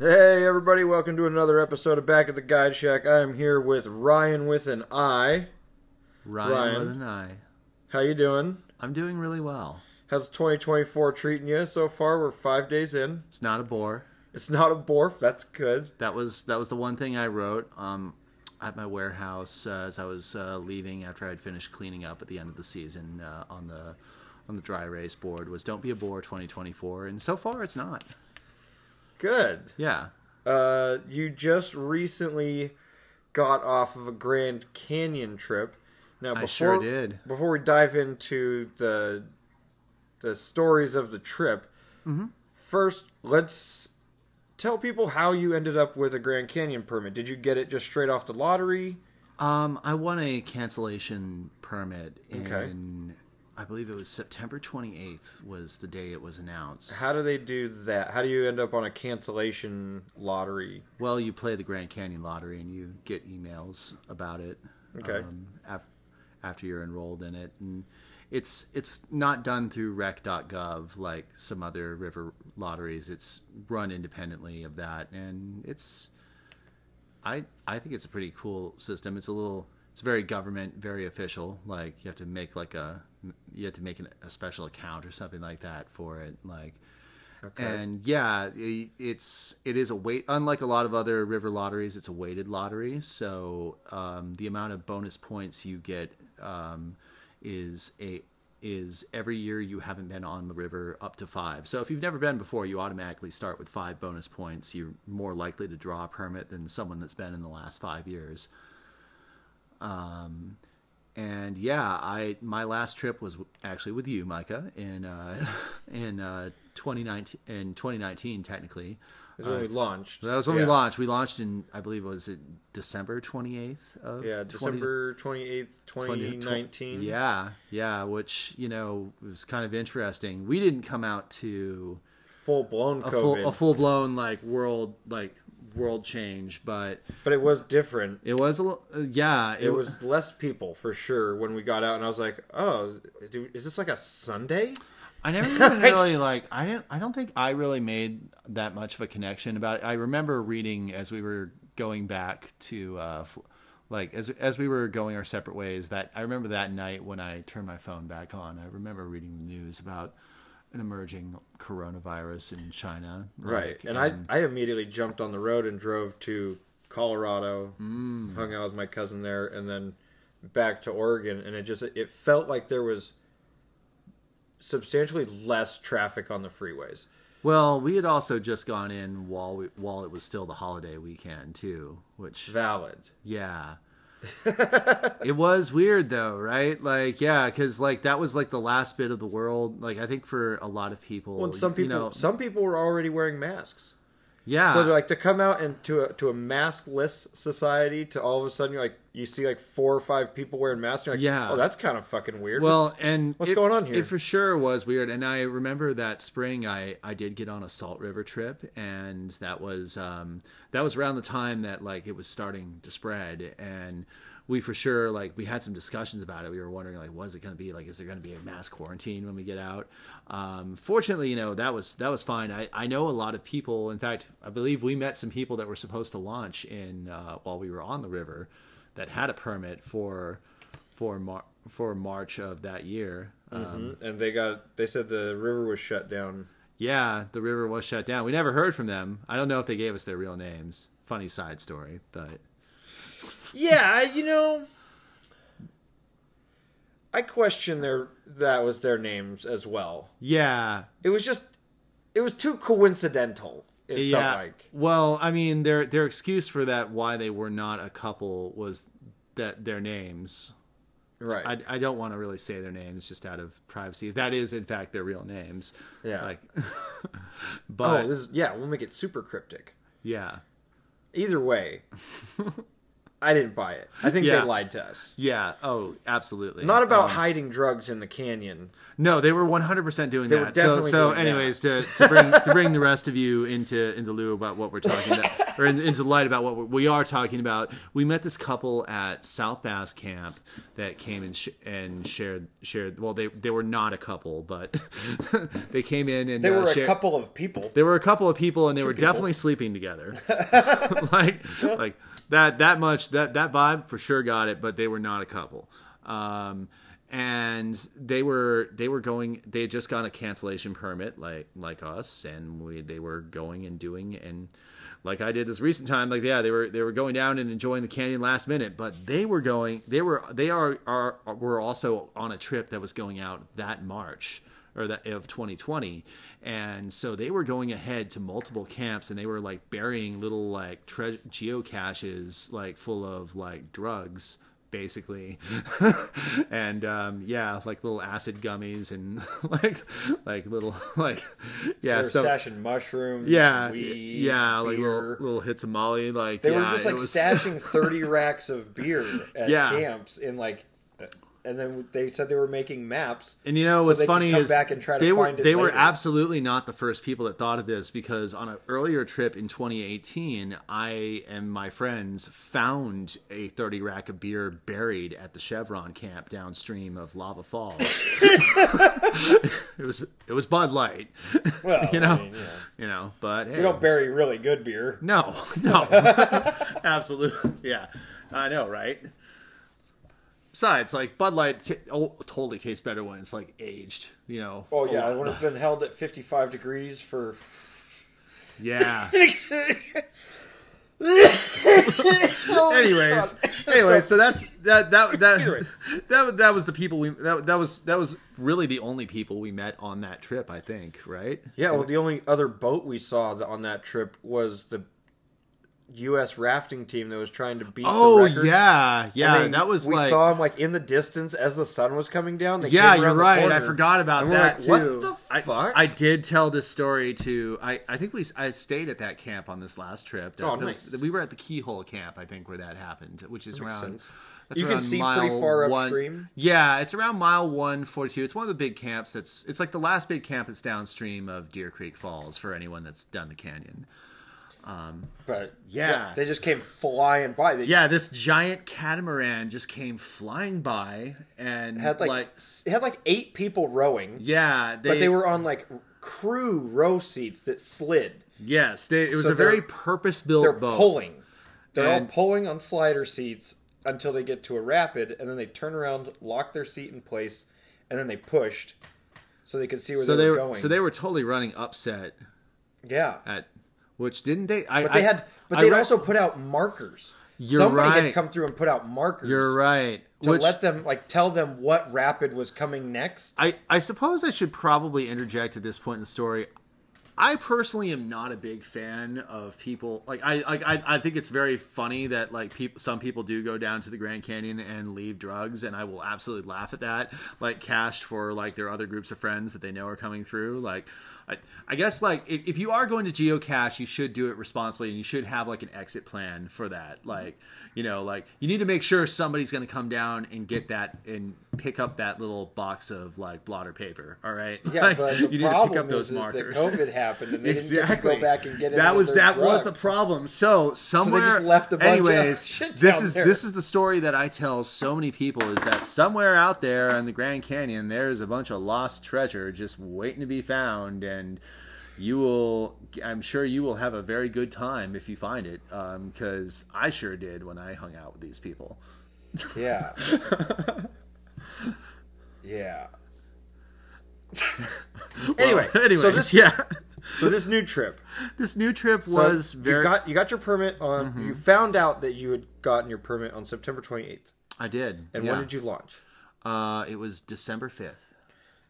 Hey everybody, welcome to another episode of Back at the Guide Shack. I am here with Rian with an I. Rian, Rian. with an I. How you doing? I'm doing really well. How's 2024 treating you so far? We're five days in. It's not a bore. It's not a bore. That's good. That was that was the one thing I wrote um, at my warehouse uh, as I was uh, leaving after I'd finished cleaning up at the end of the season uh, on the on the dry erase board was "Don't be a bore 2024," and so far it's not. Good. Yeah, Uh, you just recently got off of a Grand Canyon trip. Now, before, I sure did. Before we dive into the the stories of the trip, Mm-hmm. first let's tell people how you ended up with a Grand Canyon permit. Did you get it just straight off the lottery? um, I won a cancellation permit Okay. I believe it was September 28th was the day it was announced. How do they do that? How do you end up on a cancellation lottery? Well, you play the Grand Canyon lottery and you get emails about it. Okay. Um, af- after you're enrolled in it, and it's it's not done through rec.gov like some other river lotteries. It's run independently of that, and it's I I think it's a pretty cool system. It's a little it's very government, very official. Like you have to make like a you have to make an, a special account or something like that for it. Like Okay. and yeah, i- it's it is a weight. Unlike a lot of other river lotteries, it's a weighted lottery. So um, the amount of bonus points you get um, is a is every year you haven't been on the river up to five. So if you've never been before, you automatically start with five bonus points. You're more likely to draw a permit than someone that's been in the last five years. Um, and yeah, I my last trip was actually with you, Micah, in uh, in uh, 2019 in 2019 technically. That's when we launched. That was when Yeah. we launched. We launched in I believe it was it December 28th of Yeah, 20 December 28th, 20 2019. Yeah, yeah, which you know was kind of interesting. We didn't come out to Full blown a full a full blown like world like world change, but but it was different. it was a little uh, yeah It was less people for sure when we got out, and I was like, "Oh, dude, is this like a Sunday?" I never even really like I didn't I don't think I really made that much of a connection about it. I remember reading as we were going back to uh like as as we were going our separate ways that I remember that night when I turned my phone back on. I remember reading the news about an emerging coronavirus in China. Right. like, And I, I immediately jumped on the road and drove to Colorado, Mm. hung out with my cousin there, and then back to Oregon. And it just it felt like there was substantially less traffic on the freeways. well, we had also just gone in while we, while it was still the holiday weekend too, which Valid. Yeah. it was weird though, right? Like, yeah, because like that was like the last bit of the world. Like, I think for a lot of people, Well, some you people know, some people were already wearing masks. Yeah, So like to come out into a to a maskless society to all of a sudden you're like you see like four or five people wearing masks. You're like, Yeah. oh, that's kind of fucking weird. well, What's- and what's it- going on here? It for sure was weird, and I remember that spring I I did get on a Salt River trip, and that was um that was around the time that like it was starting to spread, and we for sure like we had some discussions about it. We were wondering like, what is it going to be like? Is there going to be a mass quarantine when we get out? Um, fortunately, you know that was that was fine. I I know a lot of people. In fact, I believe we met some people that were supposed to launch in uh, while we were on the river that had a permit for for Mar- for March of that year. Um, Mhm. and they got they said the river was shut down. yeah, the river was shut down. We never heard from them. I don't know if they gave us their real names. Funny side story, but Yeah, you know, I question their that was their names as well. yeah, It was just it was too coincidental. It yeah. felt like. Well, I mean, their their excuse for that why they were not a couple was that their names. Right. I, I don't want to really say their names just out of privacy. That is in fact their real names. Yeah. Like, oh, but this is yeah, we'll make it super cryptic. yeah. Either way, I didn't buy it. I think Yeah. they lied to us. Yeah. Oh, absolutely. Not about Um, hiding drugs in the canyon. No, they were 100% doing They that. so, definitely so doing anyways, to, to bring to bring the rest of you into into lieu about what we're talking about, or in, into light about what we're, talking about, we met this couple at South Bass Camp that came and sh- and shared shared. Well, they they were not a couple, but they came in and They uh, were a shared- couple of people. There were a couple of people, and they were people. definitely sleeping together. like, like that that much that that vibe for sure got it, but they were not a couple. Um, and they were they were going. They had just got a cancellation permit, like like us, and we they were going and doing and. Like I did this recent time, like yeah, they were they were going down and enjoying the canyon last minute, but they were going, they were they are are were also on a trip that was going out that March, or that of 2020 and so they were going ahead to multiple camps and they were like burying little like tre- geocaches like full of like drugs basically and um yeah like little acid gummies and like like little like yeah so stashing mushrooms. yeah weed, yeah like little, little hits of molly like They yeah, were just like was- stashing thirty racks of beer at Yeah. camps in like, and then they said they were making maps. And you know so what's funny is back and try to they were find it they were later. absolutely not the first people that thought of this because on an earlier trip in 2018, I and my friends found a 30 rack of beer buried at the Chevron camp downstream of Lava Falls. it was it was Bud Light, Well, you know, I mean, yeah. you know, but hey, We don't bury really good beer. no, no, absolutely, yeah, I know, right? Besides, like Bud Light t- oh, totally tastes better when it's like aged, you know. Oh yeah, oh. when it's been held at fifty-five degrees for. Yeah. Oh, anyways, anyways, so that's that that that that that was the people we that that was that was really the only people we met on that trip, I think, right? Yeah, well, the only other boat we saw on that trip was the U.S. rafting team that was trying to beat. Oh the record. yeah, yeah, And that was we like saw them like in the distance as the sun was coming down. They yeah, you're right. I forgot about that like, too. What the I, fuck? I did tell this story to. I, I think we I stayed at that camp on this last trip. That- Oh, that was- nice. we were at the Keyhole camp, I think, where that happened, which is makes around. You can see mile pretty far one- upstream. Yeah, it's around mile one forty two. It's one of the big camps. That's it's like the last big camp that's downstream of Deer Creek Falls for anyone that's done the canyon. Um, but Yeah. they just came flying by. They Yeah, this giant catamaran just came flying by and had like, like it had like eight people rowing, yeah, they, but they were on like crew row seats that slid. yes, they, it was So a very purpose built They're boat. pulling. They're And- all pulling on slider seats until they get to a rapid, and then they turn around, lock their seat in place, and then they pushed so they could see where so they, they were were going. so they were totally running upset yeah, at which didn't they? I, but they I- had, but I they'd read- also put out markers. You're Somebody right. had come through and put out markers. You're right. To Which let them like tell them what rapid was coming next. I I suppose I should probably interject at this point in the story. I personally am not a big fan of people like I like I, I think it's very funny that like people some people do go down to the Grand Canyon and leave drugs and I will absolutely laugh at that like cashed for like their other groups of friends that they know are coming through like I, I guess like if, if you are going to geocache you should do it responsibly and you should have like an exit plan for that mm-hmm. like you know like you need to make sure somebody's going to come down and get that and pick up that little box of like blotter paper all right Yeah, Like, but the you need to pick problem up is, those is that markers COVID happened and they exactly. didn't go back and get it. that was that was the problem. So somewhere, just left a bunch of anyways, shit this is there. this is the story that I tell so many people is that somewhere out there in the Grand Canyon, there's a bunch of lost treasure just waiting to be found, and you will. I'm sure you will have a very good time if you find it, because I sure did when I hung out with these people. Yeah. yeah. anyway, Well, anyways, so this yeah, so this new trip this new trip so was you very. got you got your permit on Mm-hmm. you found out that you had gotten your permit on September 28th. I did. And yeah. when did you launch? Uh, it was December fifth.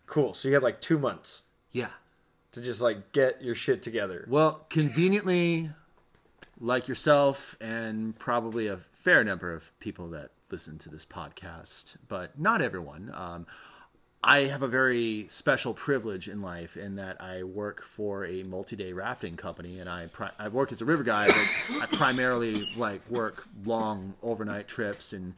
Cool. So you had like 2 months Yeah. To just like get your shit together. Well, conveniently, like yourself and probably a fair number of people that listen to this podcast, but not everyone. Um, I have a very special privilege in life in that I work for a multi-day rafting company, and I pri- I work as a river guide, but I primarily like work long overnight trips and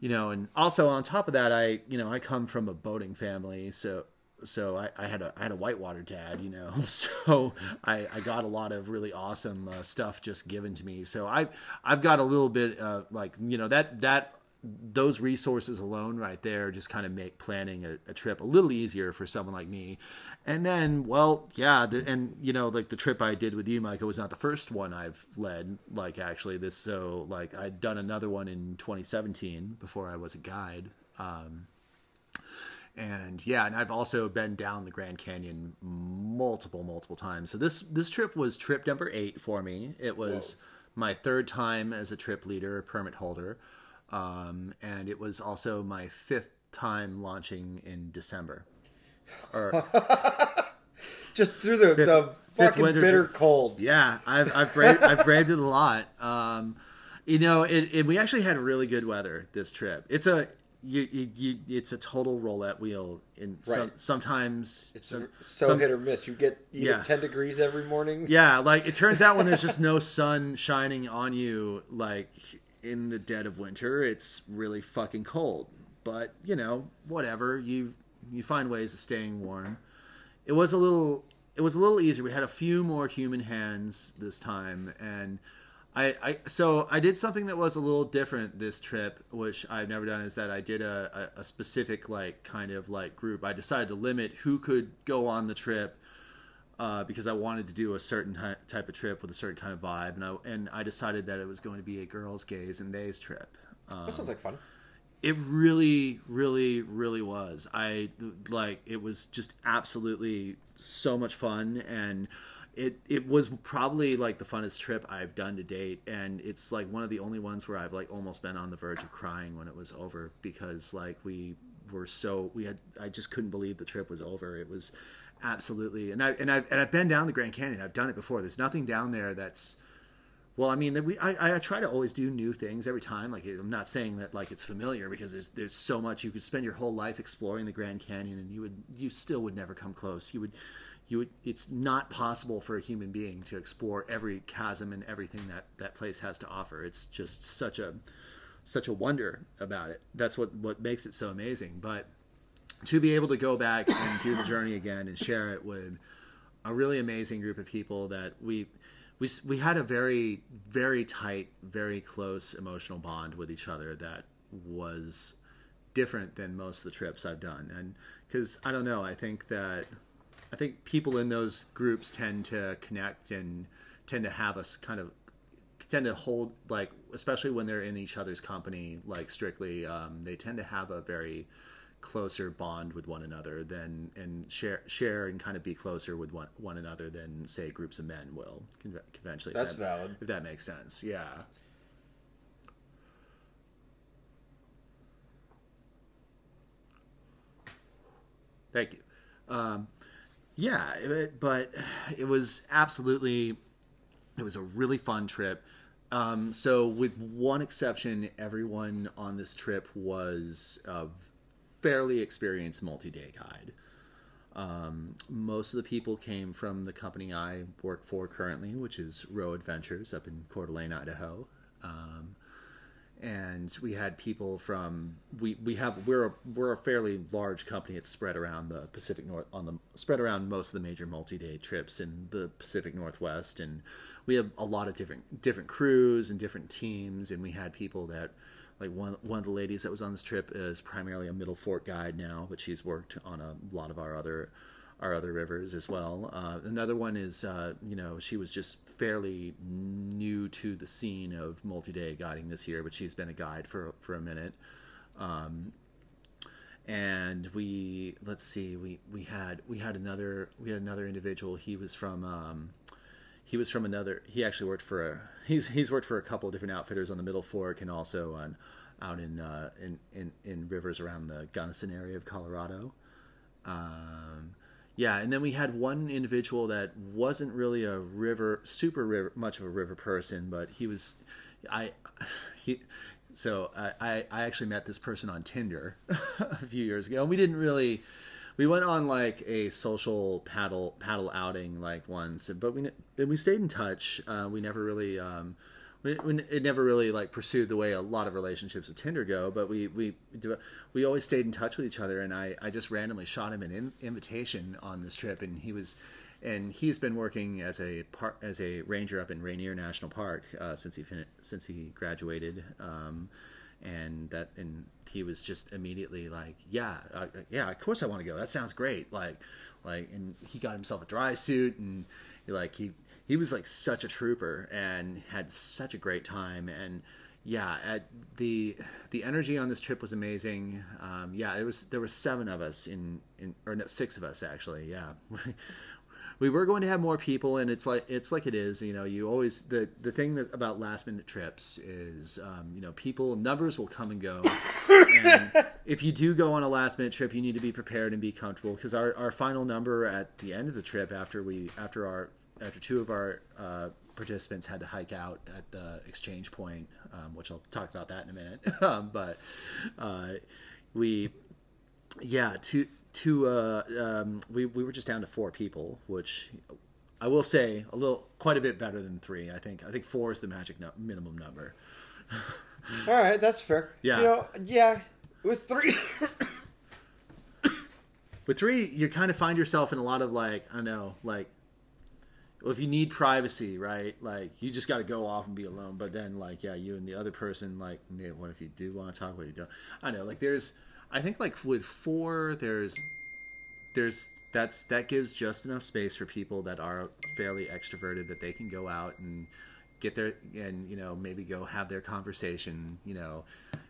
you know, and also on top of that, I you know I come from a boating family, so so I, I had a I had a whitewater dad, you know, so I, I got a lot of really awesome uh, stuff just given to me. So I I've got a little bit uh, like you know that that those resources alone right there just kind of make planning a, a, trip a little easier for someone like me. And then, well, yeah, the, and you know, like the trip I did with you, it was not the first one I've led. Like actually, this so like I'd done another one in 2017 before I was a guide. Um, and yeah, and I've also been down the Grand Canyon multiple, multiple times. So this this trip was trip number eight for me. It was Whoa. my third time as a trip leader, permit holder. Um, and it was also my fifth time launching in December. Or just through the, fifth, the fucking bitter trip. cold. Yeah, I've I've braved, I've braved it a lot. Um, you know, it, it, we actually had really good weather this trip. It's a you, you, you, it's a total roulette wheel. In right. some, sometimes it's some, so some, hit or miss. You get you yeah. get ten degrees every morning. Yeah, like it turns out when there's just no sun shining on you, like in the dead of winter, it's really fucking cold. But you know, whatever. You you find ways of staying warm. It was a little it was a little easier. We had a few more human hands this time, and I, I so I did something that was a little different this trip, which I've never done. Is that I did a, a, a specific like kind of like group. I decided to limit who could go on the trip uh, because I wanted to do a certain type of trip with a certain kind of vibe, and I and I decided that it was going to be a girls' gays and days trip. Um, that sounds like fun. It really, really, really was. I like it was just absolutely so much fun, and it it was probably like the funnest trip I've done to date, and it's like one of the only ones where I've like almost been on the verge of crying when it was over because like we were so we had I just couldn't believe the trip was over. It was Absolutely, and I and I've and I've been down the Grand Canyon. I've done it before. There's nothing down there that's well. I mean, we I, I try to always do new things every time. Like I'm not saying that like it's familiar because there's there's so much you could spend your whole life exploring the Grand Canyon and you would you still would never come close. You would you it's not possible for a human being to explore every chasm and everything that that place has to offer. It's just such a such a wonder about it. That's what what makes it so amazing. But to be able to go back and do the journey again and share it with a really amazing group of people that we we we had a very very tight, very close emotional bond with each other that was different than most of the trips I've done. And because I don't know, I think that I think people in those groups tend to connect and tend to have us kind of tend to hold like especially when they're in each other's company like strictly um, they tend to have a very closer bond with one another than and share share and kind of be closer with one one another than say groups of men will conventionally. That's that, valid. If that makes sense, yeah. Thank you. Um, yeah, it, but it was absolutely, it was a really fun trip. Um, so, with one exception, everyone on this trip was of fairly experienced multi-day guide. Um, most of the people came from the company I work for currently, which is Row Adventures up in Coeur d'Alene, Idaho. Um, and we had people from we we have we're a, we're a fairly large company. It's spread around the Pacific North on the spread around most of the major multi-day trips in the Pacific Northwest, and we have a lot of different different crews and different teams. And we had people that like one one of the ladies that was on this trip is primarily a Middle Fork guide now, but she's worked on a lot of our other our other rivers as well. Uh, another one is uh, you know she was just fairly new to the scene of multi-day guiding this year, but she's been a guide for for a minute. Um, and we let's see we we had we had another we had another individual he was from um, he was from another. He actually worked for a. He's he's worked for a couple of different outfitters on the Middle Fork and also on out in uh, in, in in rivers around the Gunnison area of Colorado. Um, yeah, and then we had one individual that wasn't really a river super river much of a river person, but he was. I he so I, I actually met this person on Tinder a few years ago, and we didn't really. We went on like a social paddle paddle outing like once, but we and we stayed in touch. Uh, we never really um, we, it never really like pursued the way a lot of relationships with Tinder go, but we we we always stayed in touch with each other. And I I just randomly shot him an in, invitation on this trip, and he was and he's been working as a par- as a ranger up in Rainier National Park uh, since he fin- since he graduated. Um, and that and he was just immediately like yeah uh, yeah of course i want to go that sounds great like like and he got himself a dry suit and like he he was like such a trooper and had such a great time. And yeah at the the energy on this trip was amazing. Um, yeah it was there were seven of us in in or no, six of us actually yeah. We were going to have more people and it's like it's like it is you know you always the the thing that about last minute trips is um, you know people numbers will come and go. And if you do go on a last minute trip you need to be prepared and be comfortable because our, our final number at the end of the trip after we after our after two of our uh, participants had to hike out at the exchange point um, which i'll talk about that in a minute um, but uh, we yeah two to uh, um, we we were just down to four people, which I will say a little quite a bit better than three. I think I think four is the magic no- minimum number. All right, that's fair. Yeah. you know, yeah, with three. With three, you kind of find yourself in a lot of like I don't know, like if you need privacy, right? Like you just got to go off and be alone. But then, like, yeah, you and the other person, like, what if you do want to talk? What you don't? I know, like, there's I think like with four, there's there's that's that gives just enough space for people that are fairly extroverted that they can go out and get their and you know maybe go have their conversation you know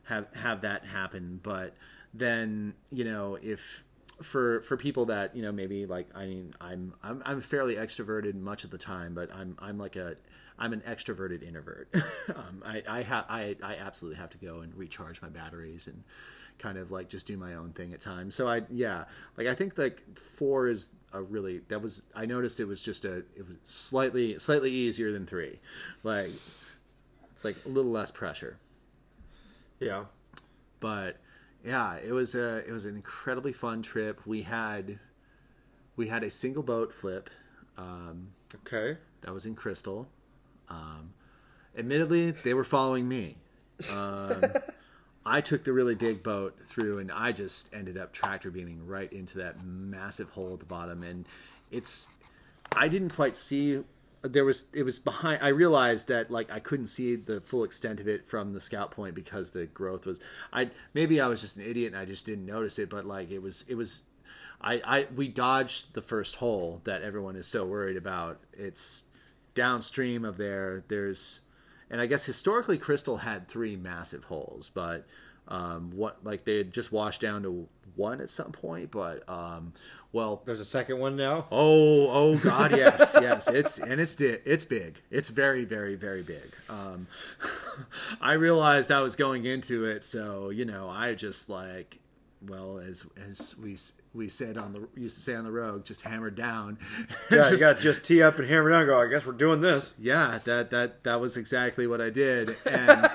have have that happen but then you know if for for people that you know maybe like I mean I'm I'm I'm fairly extroverted much of the time but I'm I'm like a I'm an extroverted introvert um, I I, ha- I I absolutely have to go and recharge my batteries and kind of like just do my own thing at times. So I yeah, like I think like four is a really that was I noticed it was just a it was slightly slightly easier than three, like it's like a little less pressure. Yeah, but yeah, it was a it was an incredibly fun trip. We had we had a single boat flip. Um, okay, that was in Crystal. Um, admittedly, they were following me. Um, I took the really big boat through, and I just ended up tractor beaming right into that massive hole at the bottom. And it's, I didn't quite see. There was it was behind. I realized that like I couldn't see the full extent of it from the scout point because the growth was. I maybe I was just an idiot and I just didn't notice it, but like it was it was. I, I we dodged the first hole that everyone is so worried about. It's downstream of there. There's and I guess historically Crystal had three massive holes, but um, what like they had just washed down to one at some point. But um, well, there's a second one now. Oh, oh God, yes, yes. It's and it's it's big. It's very, very, very big. Um, I realized I was going into it, so you know, I just like well as as we we said on the used to say on the road, just hammered down. Yeah, just, you got just tee up and hammer down. Go. I guess we're doing this. Yeah, that that that was exactly what I did, and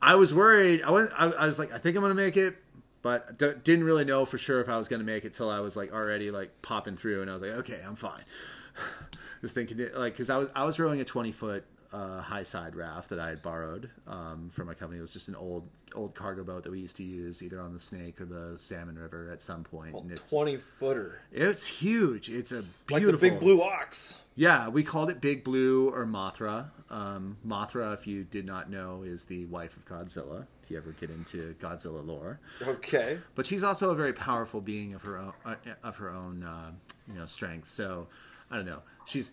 I was worried. I was I, I was like, I think I'm gonna make it, but d- didn't really know for sure if I was gonna make it till I was like already like popping through, and I was like, okay, I'm fine. this thing can like because I was I was rowing a 20 foot uh, high side raft that I had borrowed um, from my company. It was just an old old cargo boat that we used to use either on the Snake or the Salmon River at some point. And it's twenty footer. It's huge. It's a beautiful, like the big blue ox. Yeah, we called it Big Blue or Mothra. Um, Mothra, if you did not know, is the wife of Godzilla. If you ever get into Godzilla lore, okay. But she's also a very powerful being of her own uh, of her own uh, you know strength. So I don't know. She's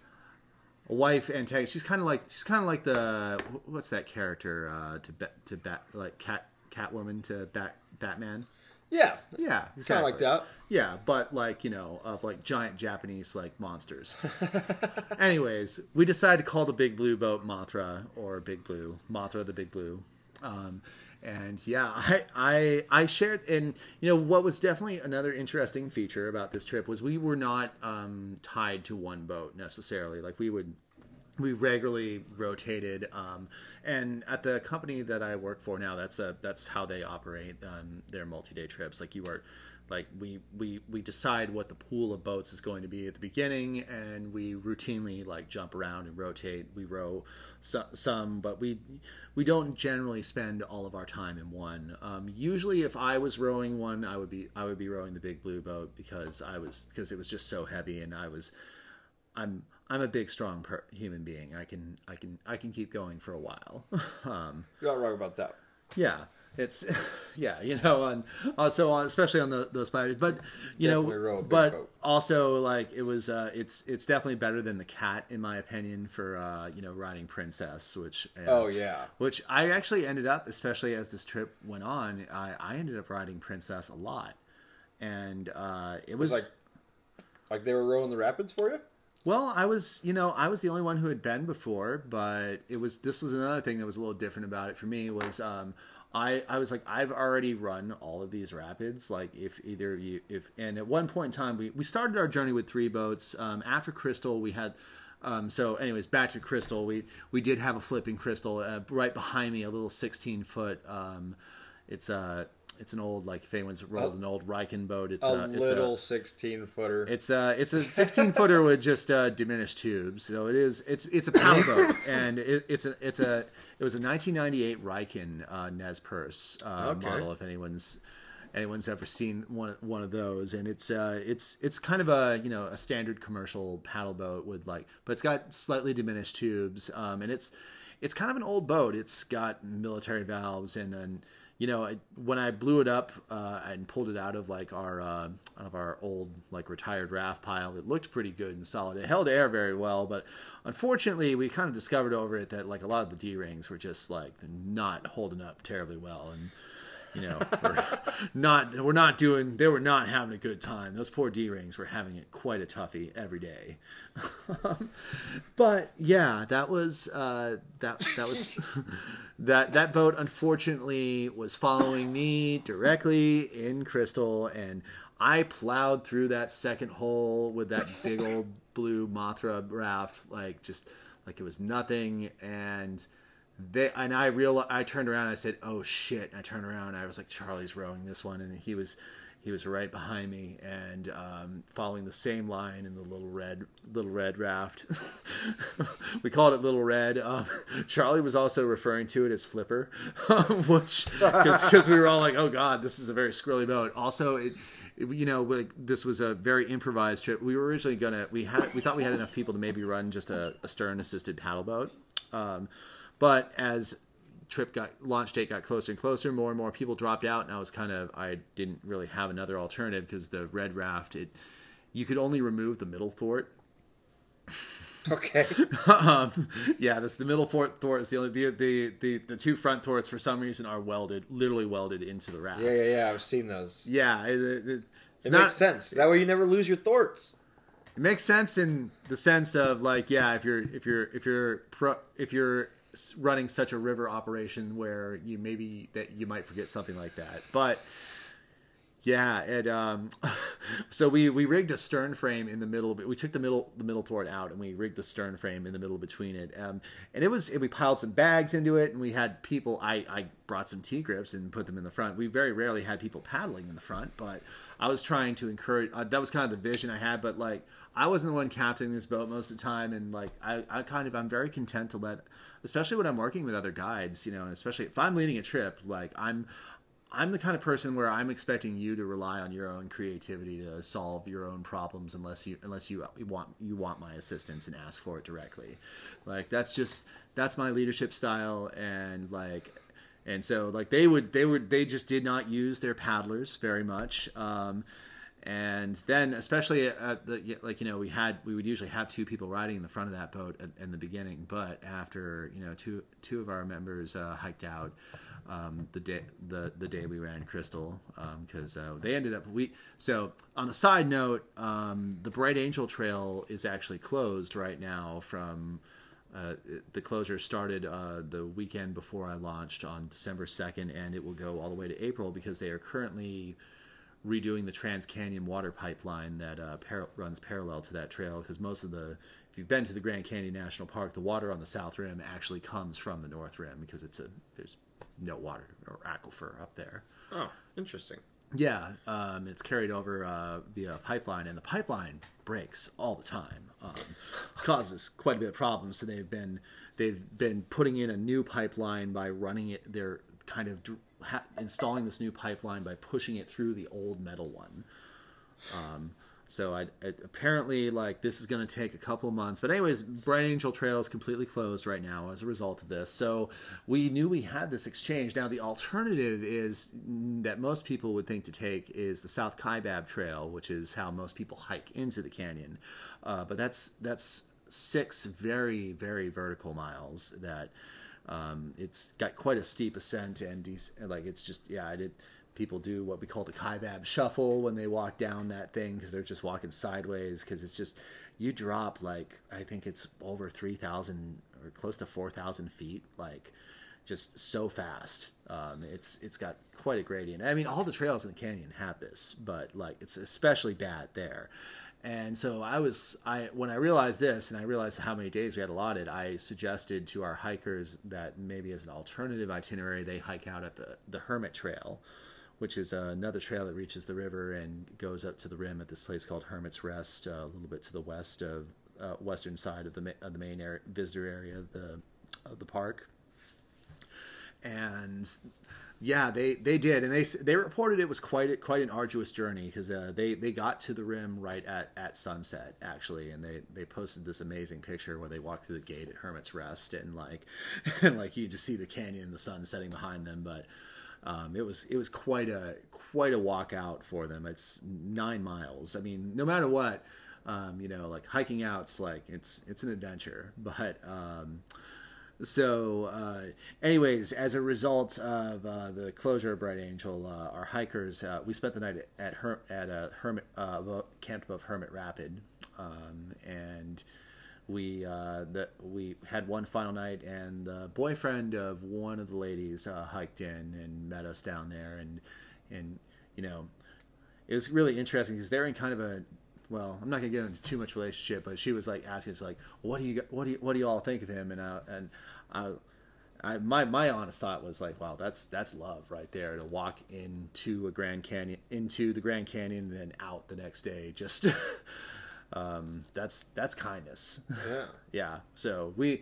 a wife antagonist. She's kind of like she's kind of like the what's that character uh, to bat to bat like cat Catwoman to bat Batman. Yeah, yeah, exactly. kind of like that. Yeah, but like you know, of like giant Japanese like monsters. Anyways, we decided to call the big blue boat Mothra or Big Blue Mothra the Big Blue. Um, and yeah, I, I I shared and you know what was definitely another interesting feature about this trip was we were not um, tied to one boat necessarily. Like we would we regularly rotated um, and at the company that i work for now that's a that's how they operate um, their multi-day trips. Like you are like we we we decide what the pool of boats is going to be at the beginning and we routinely like jump around and rotate. We row so, some but we we don't generally spend all of our time in one. Um, usually if i was rowing one i would be i would be rowing the big blue boat because i was because it was just so heavy and i was i'm i'm a big strong per- human being i can i can i can keep going for a while um, You're not wrong about that. yeah it's yeah you know and also on especially on the those spiders but you Definitely know but boat. also like it was uh it's it's definitely better than the cat in my opinion for uh you know riding princess which uh, Oh yeah. which i actually ended up especially as this trip went on i i ended up riding princess a lot and uh it was Like like they were rowing the rapids for you? Well, I was, you know, I was the only one who had been before, but it was this was another thing that was a little different about it for me was um I I was like I've already run all of these rapids like if either you if and at one point in time we we started our journey with three boats um after Crystal we had um, so anyways back to crystal we we did have a flipping crystal uh, right behind me a little 16 foot um it's a it's an old like if anyone's rolled an old Riken boat it's A a, it's little sixteen footer. it's a it's a 16 footer with just uh, diminished tubes. So it is it's it's a paddle boat, and it, it's a it's a it was a 1998 Riken uh, Nez Perce uh, Okay. model. If anyone's anyone's ever seen one one of those, and it's uh it's it's kind of a you know a standard commercial paddle boat with like, but it's got slightly diminished tubes, um, and it's it's kind of an old boat. It's got military valves and and you know when I blew it up uh, and pulled it out of like our uh, out of our old like retired raft pile, it looked pretty good and solid. It held air very well, but unfortunately, we kind of discovered over it that like a lot of the D rings were just like not holding up terribly well and you know we're not we're not doing they were not having a good time. Those poor d-rings were having it quite a toughie every day. But yeah that was uh that that was that that boat unfortunately was following me directly in crystal and i plowed through that second hole with that big old blue mothra raft like just like it was nothing. And they and I real I turned around and I said, "Oh shit!" And I turned around and I was like, "Charlie's rowing this one," and he was he was right behind me and um, following the same line in the little red little red raft. we called it Little Red. Um, Charlie was also referring to it as Flipper, which because we were all like, "Oh God, this is a very squirrely boat." Also, it you know like this was a very improvised trip we were originally gonna we had we thought we had enough people to maybe run just a, a stern assisted paddle boat um, but as trip got launch date got closer and closer more and more people dropped out and i was kind of i didn't really have another alternative because the red raft it you could only remove the middle thwart Okay. um, yeah, that's the middle thwart. Thwart is the only the, the the the two front thwarts for some reason are welded, literally welded into the raft. Yeah, yeah, yeah. I've seen those. Yeah, it, it, It not, makes sense. That way you never lose your thwarts. It makes sense in the sense of like, yeah, if you're if you're if you're pro, if you're running such a river operation where you maybe that you might forget something like that, but. Yeah, and um so we we rigged a stern frame in the middle. We took the middle the middle thwart out and we rigged the stern frame in the middle between it. Um and it was we piled some bags into it and we had people I I brought some T grips and put them in the front. We very rarely had people paddling in the front, but I was trying to encourage uh, that was kind of the vision I had, but like I wasn't the one captaining this boat most of the time and like I I kind of I'm very content to let especially when I'm working with other guides, you know, and especially if I'm leading a trip, like I'm I'm the kind of person where I'm expecting you to rely on your own creativity to solve your own problems unless you unless you want you want my assistance and ask for it directly. Like that's just that's my leadership style and like and so like they would they would they just did not use their paddlers very much. Um and then especially at the like you know we had we would usually have two people riding in the front of that boat in, in the beginning. But after you know two two of our members uh, hiked out um, the day the the day we ran Crystal because uh, they ended up we so on a side note um, the Bright Angel Trail is actually closed right now from uh, the closure started uh, the weekend before I launched on December 2nd and it will go all the way to April because they are currently redoing the Trans Canyon water pipeline that uh, par- runs parallel to that trail because most of the if you've been to the Grand Canyon National Park, the water on the south rim actually comes from the north rim because it's a there's no water or aquifer up there. Oh, interesting. Yeah, um, it's carried over uh, via pipeline, and the pipeline breaks all the time. Um, this causes quite a bit of problems. So they've been they've been putting in a new pipeline by running it. They're kind of ha- installing this new pipeline by pushing it through the old metal one. Um, so I, apparently like this is going to take a couple months. But anyways, Bright Angel Trail is completely closed right now as a result of this. So we knew we had this exchange. Now the alternative is that most people would think to take is the South Kaibab Trail, which is how most people hike into the canyon. Uh, but that's that's six very very vertical miles that. Um, it's got quite a steep ascent and like it's just yeah I did people do what we call the kaibab shuffle when they walk down that thing because they're just walking sideways because it's just you drop like I think it's over three thousand or close to four thousand feet like just so fast. Um, it's it's got quite a gradient. I mean, all the trails in the canyon have this, but like it's especially bad there. And so I was I when I realized this and I realized how many days we had allotted, I suggested to our hikers that maybe as an alternative itinerary they hike out at the the Hermit Trail, which is another trail that reaches the river and goes up to the rim at this place called Hermit's Rest, uh, a little bit to the west of uh, western side of the of the main area, visitor area of the of the park. And yeah, they, they did, and they they reported it was quite quite an arduous journey because uh, they they got to the rim right at, at sunset actually, and they, they posted this amazing picture where they walked through the gate at Hermit's Rest and like and like you just see the canyon and the sun setting behind them, but um, it was it was quite a quite a walk out for them. It's nine miles. I mean, no matter what, um, you know, like hiking out's like it's it's an adventure, but. Um, so, uh, anyways, as a result of uh, the closure of Bright Angel, uh, our hikers uh, we spent the night at at, Her- at a hermit uh, camped above Hermit Rapid, um, and we uh, that we had one final night, and the boyfriend of one of the ladies hiked in and met us down there, and and you know, it was really interesting because they're in kind of a well, I'm not gonna get into too much relationship, but she was like asking us like, what do you what do you what do you all think of him? And I, and I, I my my honest thought was like, wow, that's that's love right there to walk into a Grand Canyon into the Grand Canyon and then out the next day. Just um, that's that's kindness. Yeah, yeah. So we.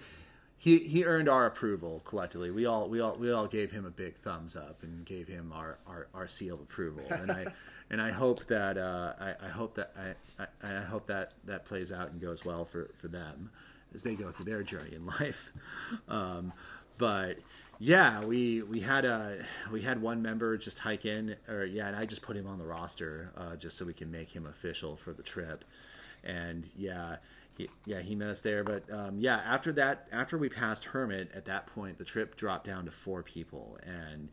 He, he earned our approval collectively. We all we all we all gave him a big thumbs up and gave him our, our, our seal of approval. And I and I hope that uh, I, I hope that I, I, I hope that that plays out and goes well for, for them as they go through their journey in life. Um, but yeah, we we had a we had one member just hike in, or yeah, and I just put him on the roster uh, just so we can make him official for the trip. And yeah, he, yeah, he met us there. But um, yeah, after that, after we passed Hermit, at that point, the trip dropped down to four people, and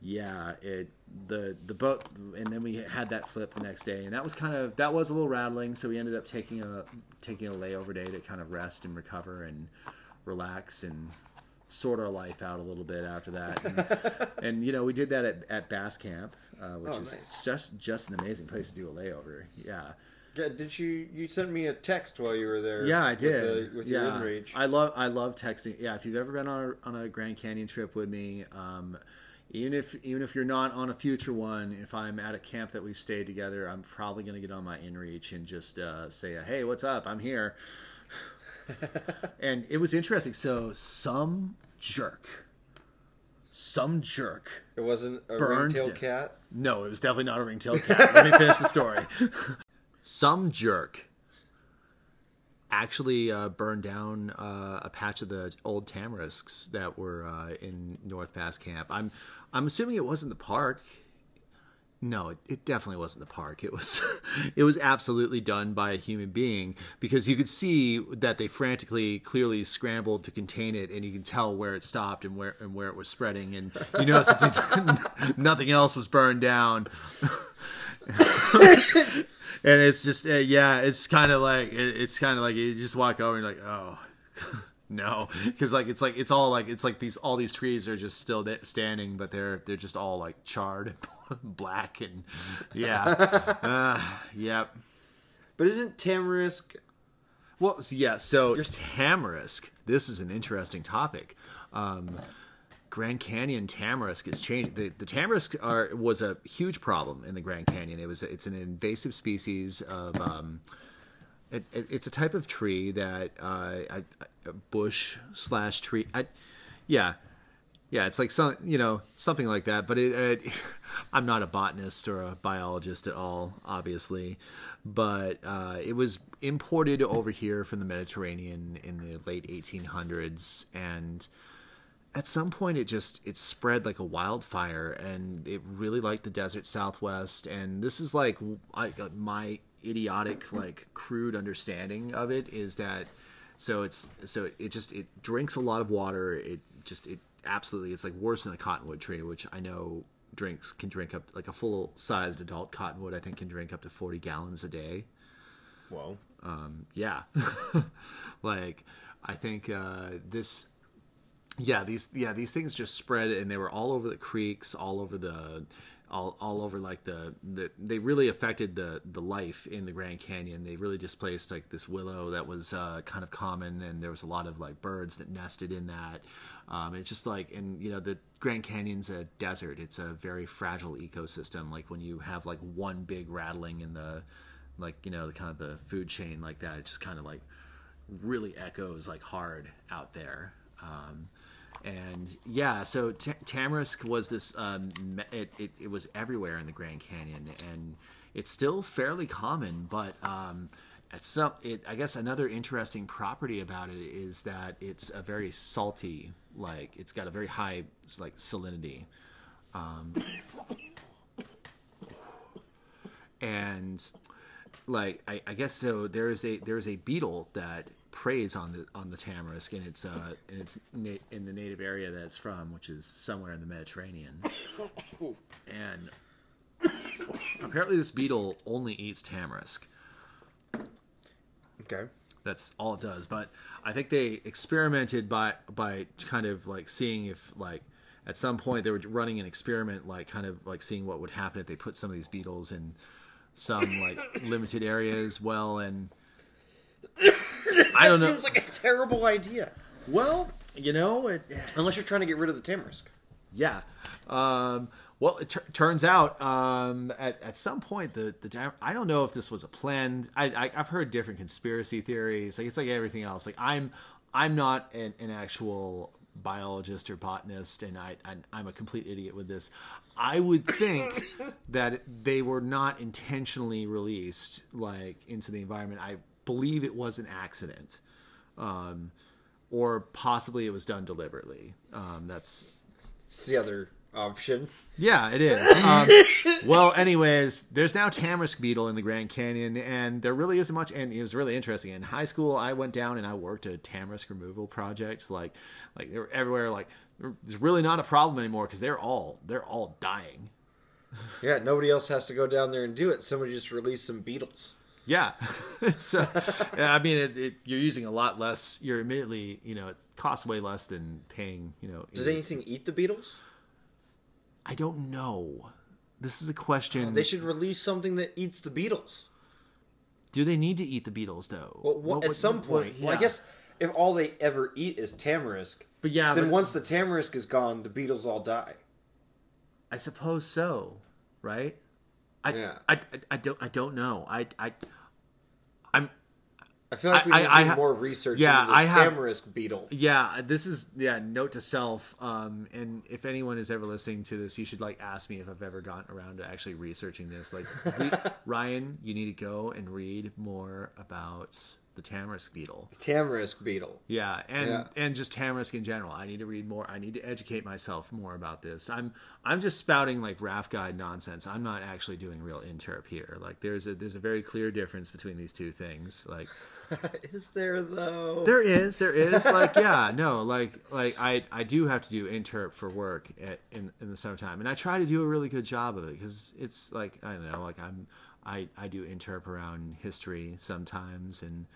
yeah, it the the boat, and then we had that flip the next day, and that was kind of that was a little rattling. So we ended up taking a taking a layover day to kind of rest and recover and relax and sort our life out a little bit after that. And, and you know, we did that at, at Bass Camp, uh, which Oh, is nice. just just an amazing place to do a layover. Yeah. Did you you sent me a text while you were there? Yeah, I with did. the- with yeah. your inReach. I love I love texting. Yeah, if you've ever been on a, on a Grand Canyon trip with me, um, even if even if you're not on a future one, if I'm at a camp that we've stayed together, I'm probably going to get on my inReach and just uh, say, "Hey, what's up? I'm here." and it was interesting. So some jerk, some jerk It wasn't a ringtail cat. no, it was definitely not a ringtail cat. Let me finish the story. Some jerk actually uh, burned down uh, a patch of the old tamarisks that were uh, in North Bass Camp. I'm I'm assuming it wasn't the park. No, it, it definitely wasn't the park. It was it was absolutely done by a human being because you could see that they frantically, clearly scrambled to contain it, and you can tell where it stopped and where and where it was spreading, and you notice nothing else was burned down. and it's just uh, yeah, it's kind of like it, it's kind of like you just walk over and you're like oh. No, because like it's like it's all like it's like these all these trees are just still standing, but they're they're just all like charred, black, and yeah, uh, yep. But isn't tamarisk? Well, yeah. So tamarisk. This is an interesting topic. Um, Grand Canyon tamarisk is changing. The, the tamarisk are was a huge problem in the Grand Canyon. It was it's an invasive species of. Um, it, it, it's a type of tree that uh, a, bush slash tree. I, yeah, yeah. It's like some you know something like that. But it, I'm not a botanist or a biologist at all, obviously. But uh, it was imported over here from the Mediterranean in the late 1800s, and at some point it just it spread like a wildfire and it really liked the desert southwest and this is like I, my idiotic like crude understanding of it is that so it's so it just it drinks a lot of water. It just it absolutely it's like worse than a cottonwood tree which i know drinks can drink up like a full sized adult cottonwood i think can drink up to 40 gallons a day. Whoa. yeah. Like i think uh this yeah these yeah these things just spread and they were all over the creeks all over the all, all over like the, the they really affected the the life in the grand canyon. They really displaced like this willow that was uh, kind of common and there was a lot of like birds that nested in that. Um, it's just like and you know the grand canyon's a desert. It's a very fragile ecosystem. Like when you have like one big rattling in the like you know the kind of the food chain like that it just kind of like really echoes like hard out there. Um, and yeah, so t- tamarisk was this. Um, it, it it was everywhere in the Grand Canyon, and it's still fairly common. But um, at some, it I guess another interesting property about it is that it's a very salty. Like it's got a very high like salinity. Um, and like I, I guess so there is a there is a beetle that preys on the on the tamarisk and it's uh and it's na- in the native area that it's from which is somewhere in the Mediterranean and apparently this beetle only eats tamarisk Okay. that's all it does but i think they experimented by by kind of like seeing if like at some point they were running an experiment like kind of like seeing what would happen if they put some of these beetles in some like limited areas well and i don't know. Seems like a terrible idea. well you know it, Unless you're trying to get rid of the tamarisk. yeah. Um well it tur turns out um at, at some point the the dam- i don't know if this was a planned I, I i've heard different conspiracy theories. Like it's like everything else. Like i'm i'm not an, an actual biologist or botanist and I, I i'm a complete idiot with this. I would think that they were not intentionally released like into the environment. I believe it was an accident um or possibly it was done deliberately um that's It's the other option. yeah, it is. Um, well, anyways, there's now tamarisk beetle in the Grand Canyon, and there really isn't much. And it was really interesting. In high school, I went down and I worked a tamarisk removal project. Like, like they were everywhere. Like, it's really not a problem anymore because they're all they're all dying. Yeah, nobody else has to go down there and do it. Somebody just released some beetles. Yeah, it's. Uh, I mean, it, it, you're using a lot less. You're immediately, you know, it costs way less than paying. You know, Does anything eat the beetles? I don't know. This is a question. They should release something that eats the beetles. Do they need to eat the beetles though? Well, wha- What at some what- point, well, I guess if all they ever eat is tamarisk, But yeah, then but- once the tamarisk is gone, the beetles all die. I suppose so, right? I, Yeah. I, I, I don't I don't know. I I I'm I feel like we I- need I- to do I ha- more research yeah, into this I have- tamarisk beetle. yeah, this is yeah, note to self. Um and if anyone is ever listening to this, you should like ask me if I've ever gotten around to actually researching this. Like Rian, you need to go and read more about the tamarisk beetle. Tamarisk beetle. Yeah, and Yeah. and just tamarisk in general. I need to read more. I need to educate myself more about this. I'm I'm just spouting like raft guide nonsense. I'm not actually doing real interp here. Like there's a there's a very clear difference between these two things. Like is there though? there is there is like yeah no like like I I do have to do interp for work at, in in the summertime, and I try to do a really good job of it because it's like I don't know like I'm I I do interp around history sometimes and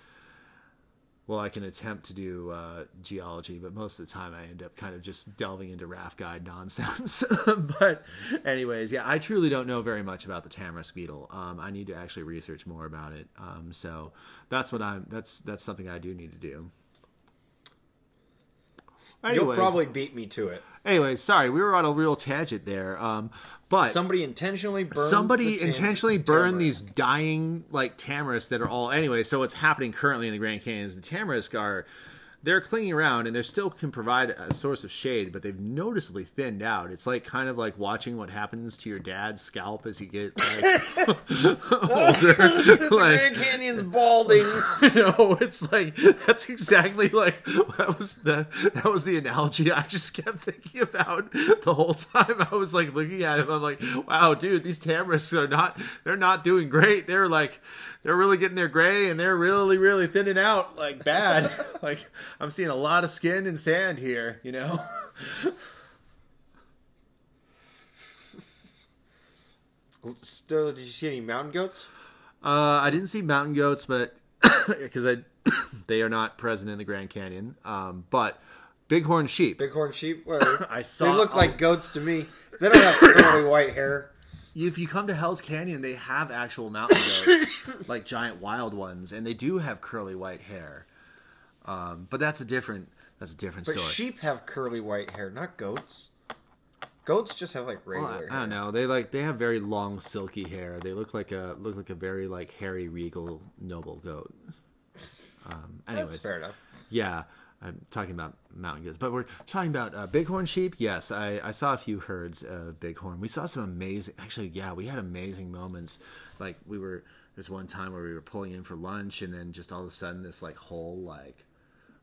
well, I can attempt to do uh, geology, but most of the time I end up kind of just delving into raft guide nonsense. but, anyways, yeah, I truly don't know very much about the tamarisk beetle. Um, I need to actually research more about it. Um, so that's what I'm. That's that's something I do need to do. You'll probably beat me to it. anyways, sorry, we were on a real tangent there. Um, but Somebody intentionally burned. somebody tam- intentionally burned tamarisk. these dying like tamarisks that are all anyway so what's happening currently in the grand canyon is the tamarisk are they're clinging around and they still can provide a source of shade but they've noticeably thinned out. It's like kind of like watching what happens to your dad's scalp as you get like older. Like Grand Canyon's balding. you know it's like that's exactly like that was the that was the analogy i just kept thinking about the whole time. I was like looking at him. I'm like wow dude these tamarisks are not they're not doing great. They're like they're really getting their gray and they're really really thinning out like bad. Like i'm seeing a lot of skin and sand here you know Still, did you see any mountain goats? Uh, I didn't see mountain goats, but because I they are not present in the Grand Canyon. Um, but bighorn sheep. Bighorn sheep? Whatever. I saw- They look like goats to me. They don't have curly white hair. if you come to Hell's Canyon, they have actual mountain goats, like giant wild ones, and they do have curly white hair. Um, but that's a different that's a different But story. sheep have curly white hair, not goats. Goats just have like Well, regular I, I don't know. They like they have very long silky hair. They look like a look like a very like hairy regal noble goat. Um, anyways, That's fair enough. Yeah, I'm talking about mountain goats, but we're talking about uh, bighorn sheep. Yes, I, I saw a few herds of bighorn. We saw some amazing. Actually, yeah, we had amazing moments. Like we were there's one time where we were pulling in for lunch, and then just all of a sudden this like whole like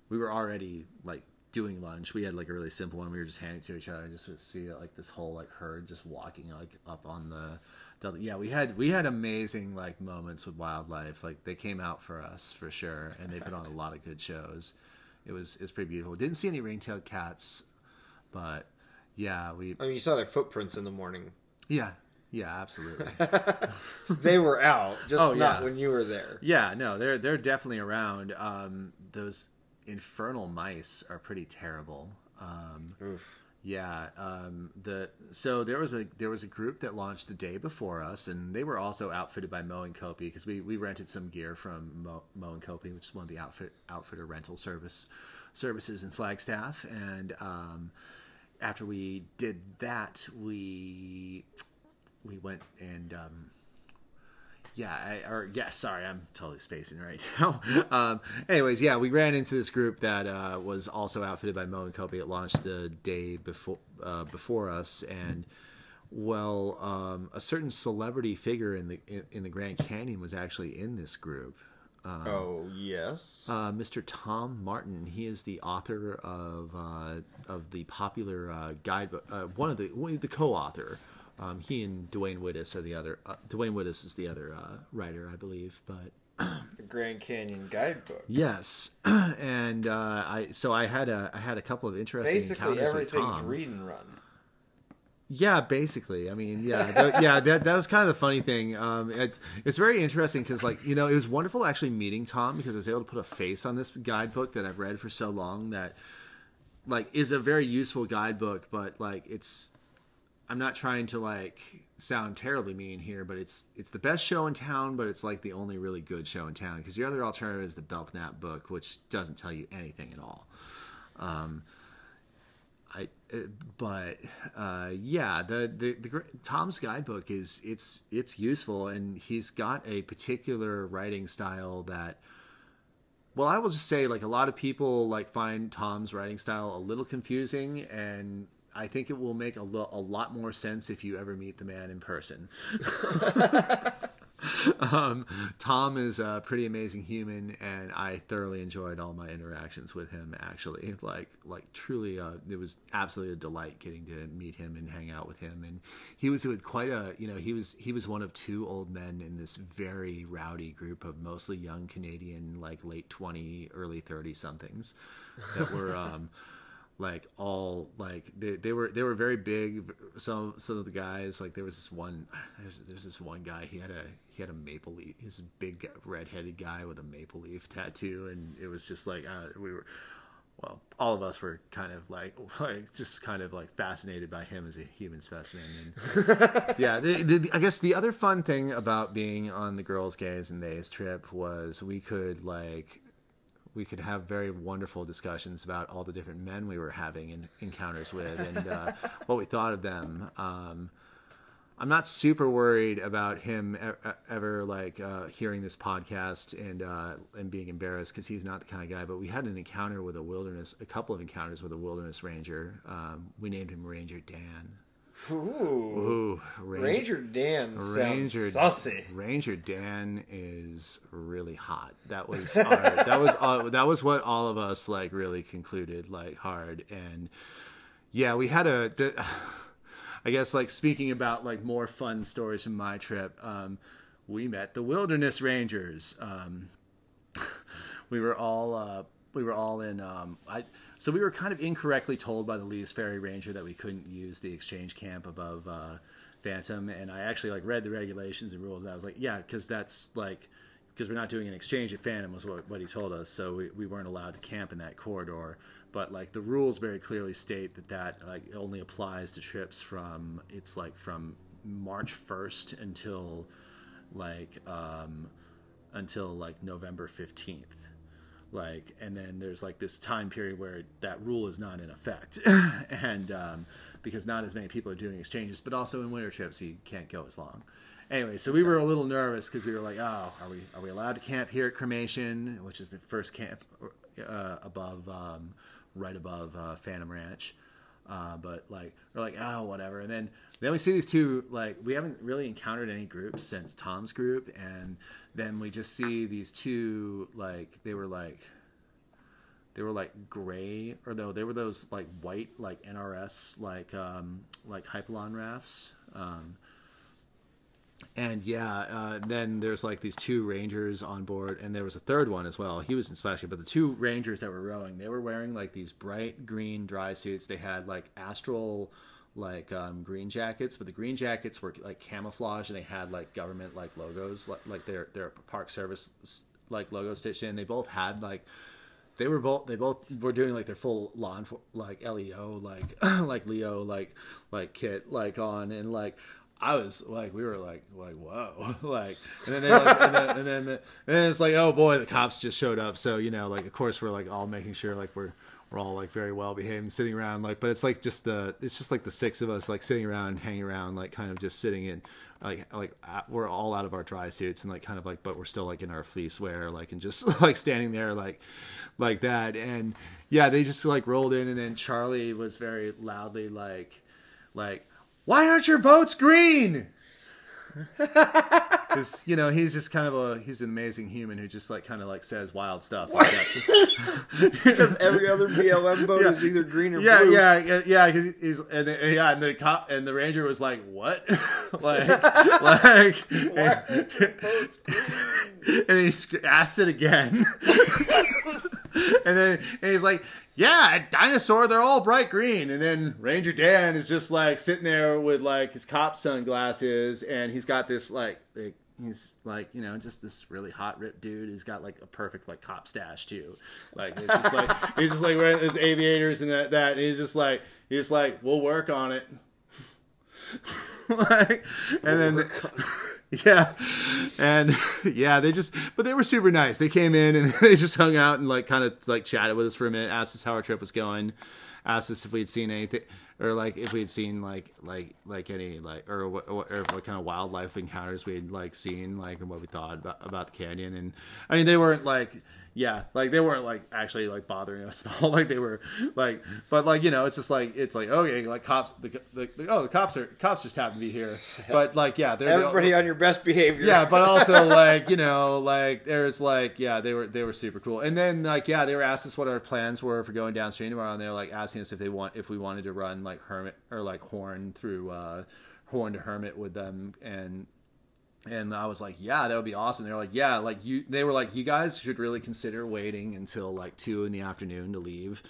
we were already like doing lunch. We had like a really simple one. We were just handing it to each other, and just would see like this whole like herd just walking like up on the. the- Yeah, we had we had amazing like moments with wildlife. Like they came out for us for sure, and they put on a lot of good shows. It was it's pretty beautiful. Didn't see any ring-tailed cats, but yeah, we I mean, you saw their footprints in the morning. yeah yeah absolutely They were out, just Oh, not yeah. when you were there. yeah no they're they're definitely around. Um, those infernal mice are pretty terrible. Um, Oof. Yeah, um, the so there was a there was a group that launched the day before us, and they were also outfitted by Moenkopi because we, we rented some gear from Mo, Moenkopi, which is one of the outfit outfitter rental service services in Flagstaff. And um, after we did that, we we went and um, yeah, I, or yeah, sorry, I'm totally spacing right now. um, anyways, yeah, we ran into this group that uh, was also outfitted by Moenkopi. It launched the day before uh, before us, and well, um, a certain celebrity figure in the in, in the Grand Canyon was actually in this group. oh yes. Uh, Mr. Tom Martin. He is the author of uh, of the popular uh, guidebook. Uh, one of the one, the co-author. Um, he and Duwain Whitis are the other. Uh, Duwain Whitis is the other uh, writer, I believe. But the Grand Canyon Guidebook. yes, and uh, I so I had a I had a couple of interesting Basically, encounters with Tom. read and run. Yeah, basically. I mean, yeah, that, yeah. That that was kind of the funny thing. Um, it's it's very interesting because, like, you know, it was wonderful actually meeting Tom because I was able to put a face on this guidebook that I've read for so long that, like, is a very useful guidebook. But like, it's I'm not trying to like sound terribly mean here, but it's it's the best show in town, but it's like the only really good show in town because your other alternative is the Belknap book, which doesn't tell you anything at all. Um, I, uh, but uh, yeah, the, the the Tom's guidebook is it's it's useful, and he's got a particular writing style that. Well, I will just say, like a lot of people, like find Tom's writing style a little confusing, and I think it will make a, lo- a lot more sense if you ever meet the man in person. um, Tom is a pretty amazing human, and I thoroughly enjoyed all my interactions with him. Actually, like like truly, uh, it was absolutely a delight getting to meet him and hang out with him. And he was with quite a you know he was he was one of two old men in this very rowdy group of mostly young Canadian, like late twenty, early thirty somethings that were. Um, like all like they, they were they were very big some some of the guys like there was this one there's, there's this one guy he had a he had a maple leaf he's a big red-headed guy with a maple leaf tattoo and it was just like uh, we were well all of us were kind of like like just kind of like fascinated by him as a human specimen and yeah the, the, i guess the other fun thing about being on the girls gays and theys trip was we could like we could have very wonderful discussions about all the different men we were having in, encounters with and uh, what we thought of them. Um, I'm not super worried about him ever like uh, hearing this podcast and uh, and being embarrassed because he's not the kind of guy. But we had an encounter with a wilderness, a couple of encounters with a wilderness ranger. Um, we named him Ranger Dan. Ooh, Ooh Ranger, Ranger Dan Ranger, sussy. Ranger Dan is really hot. That was our, that was all, that was what all of us like really concluded like hard and yeah, we had a. I guess like speaking about like more fun stories from my trip. Um, we met the Wilderness Rangers. Um, we were all uh, we were all in. Um, I so we were kind of incorrectly told by the Lee's Ferry Ranger that we couldn't use the exchange camp above uh, Phantom, and I actually like read the regulations and rules, and I was like, yeah, because that's like because we're not doing an exchange at Phantom was what, what he told us, so we, we weren't allowed to camp in that corridor. But like the rules very clearly state that that like only applies to trips from it's like from March first until like um, until like November fifteenth like and then there's like this time period where that rule is not in effect. And um, because not as many people are doing exchanges but also in winter trips you can't go as long. Anyway so we were a little nervous because we were like oh are we are we allowed to camp here at cremation? Which is the first camp uh, above um, right above uh, phantom ranch. Uh, but like we're like oh whatever. And then then we see these two like we haven't really encountered any groups since tom's group. And then we just see these two like they were like they were like gray or though they were those like white like NRS like um like Hypalon rafts um and yeah uh, then there's like these two rangers on board and there was a third one as well. He was in special but the two rangers that were rowing they were wearing like these bright green dry suits. They had like astral like um, green jackets, but the green jackets were like camouflage, and they had like government like logos, like, like their their park service like logo stitched in. They both had like they were both they both were doing like their full law lawn like LEO like like Leo like like kit like on and like I was like, we were like, like, whoa, like, and then, they, like, and, then, and then, and then it's like, oh boy, the cops just showed up. So you know, like, of course, we're like all making sure like we're we're all like very well behaved and sitting around like but it's like just the it's just like the six of us like sitting around hanging around like kind of just sitting in like like uh, we're all out of our dry suits and like kind of like but we're still like in our fleece wear like and just like standing there like like that. And yeah they just like rolled in and then charlie was very loudly like like why aren't your boats green because you know he's just kind of a he's an amazing human who just like kind of like says wild stuff like that. because every other BLM boat yeah. is either green or yeah, blue. Yeah, yeah, yeah. Because he's and the, yeah, and the cop and the ranger was like, "What?" like, like, and, and he asked it again, and then and he's like, yeah, a dinosaur, they're all bright green. And then Ranger Dan is just like sitting there with like his cop sunglasses and he's got this like, like he's like, you know, just this really hot ripped dude. He's got like a perfect like cop stash too. Like it's just like he's just like wearing his aviators and that that and he's just like he's like, We'll work on it. like and we'll then yeah. And yeah they just but they were super nice. They came in and they just hung out and like kind of like chatted with us for a minute asked us how our trip was going asked us if we'd seen anything or like if we'd seen like like like any like or what or what kind of wildlife encounters we'd like seen like and what we thought about about the canyon. And i mean they weren't like yeah, like they weren't like actually like bothering us at all. Like they were like, but like you know, it's just like it's like okay, like cops. The, the, the oh, the cops are cops just happen to be here. But like yeah, they're everybody they, on your best behavior. Yeah, but also like you know, like there's like yeah, they were they were super cool. And then like yeah, they were asking us what our plans were for going downstream tomorrow, and they're like asking us if they want if we wanted to run like hermit or like horn through uh horn to hermit with them and and I was like, yeah, that would be awesome. They're like, yeah, like you. They were like, you guys should really consider waiting until like two in the afternoon to leave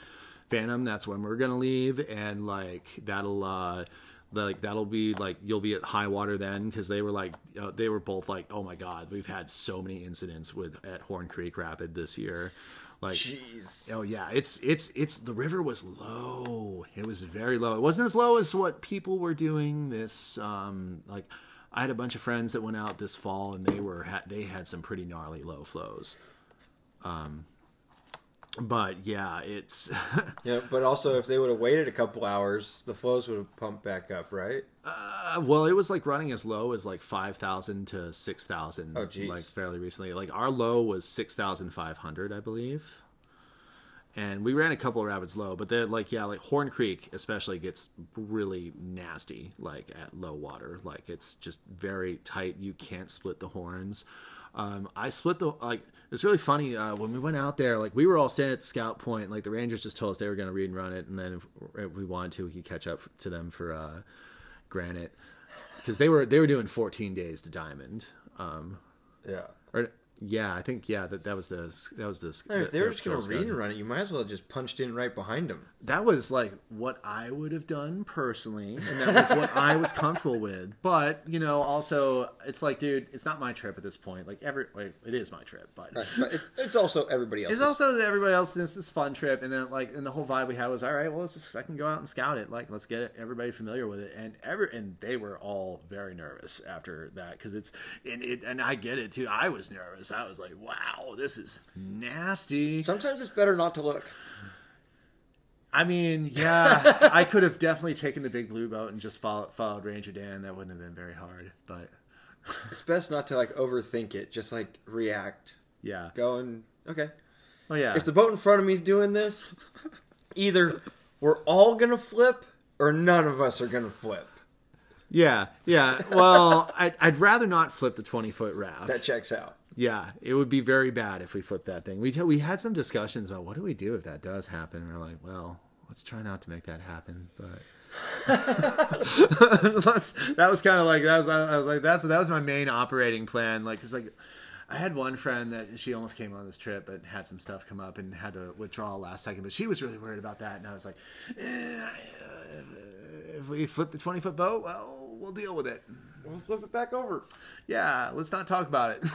Phantom, that's when we're gonna leave, and like that'll uh, like that'll be like you'll be at high water then because they were like uh, they were both like oh my god we've had so many incidents with at Horn Creek Rapid this year. Like, Jeez. oh yeah, it's it's it's the river was low. It was very low. It wasn't as low as what people were doing this. Um, like, I had a bunch of friends that went out this fall and they were ha- they had some pretty gnarly low flows. Um, but yeah, it's Yeah, but also if they would have waited a couple hours, the flows would have pumped back up, right? uh, well, it was like running as low as like five thousand to six thousand. Oh, geez. like fairly recently. Like our low was six thousand five hundred, I believe. And we ran a couple of rapids low, but they're like yeah, like Horn Creek especially gets really nasty like at low water. Like it's just very tight. You can't split the horns. Um, I split the like. It's really funny uh, when we went out there. Like we were all standing at the scout point. Like the Rangers just told us they were going to read and run it, and then if, if we wanted to, we could catch up to them for uh, Granite because they were they were doing 14 days to Diamond. Um, Yeah. or yeah, I think yeah that that was the that was the. I mean, if they were just gonna read and run it, you might as well have just punched in right behind them. that was like what I would have done personally, and that was what I was comfortable with. But you know, also it's like, dude, it's not my trip at this point. Like every, like, it is my trip, but But it's, it's also everybody else. it's also everybody else. This is fun trip, and then like, and the whole vibe we had was, all right, well, let's just fucking go out and scout it. Like, let's get it, everybody familiar with it, and every, and they were all very nervous after that because it's, and it, and I get it too. I was nervous. I was like, wow, this is nasty. Sometimes it's better not to look. I mean, yeah, I could have definitely taken the big blue boat and just followed, followed Ranger Dan. That wouldn't have been very hard, but It's best not to like overthink it. Just like react. yeah. Go and okay. Oh yeah. If the boat in front of me is doing this, either we're all gonna flip or none of us are gonna flip. yeah, yeah. Well, I'd, I'd rather not flip the twenty foot raft. That checks out. Yeah, it would be very bad if we flipped that thing. We we had some discussions about what do we do if that does happen. And we're like, well, let's try not to make that happen. But that was kind of like that was I was like that's that was my main operating plan. Like, cause like I had one friend that she almost came on this trip, but had some stuff come up and had to withdraw last second. But she was really worried about that, and I was like, eh, uh, if we flip the twenty foot boat, well, we'll deal with it. We'll flip it back over. Yeah, let's not talk about it.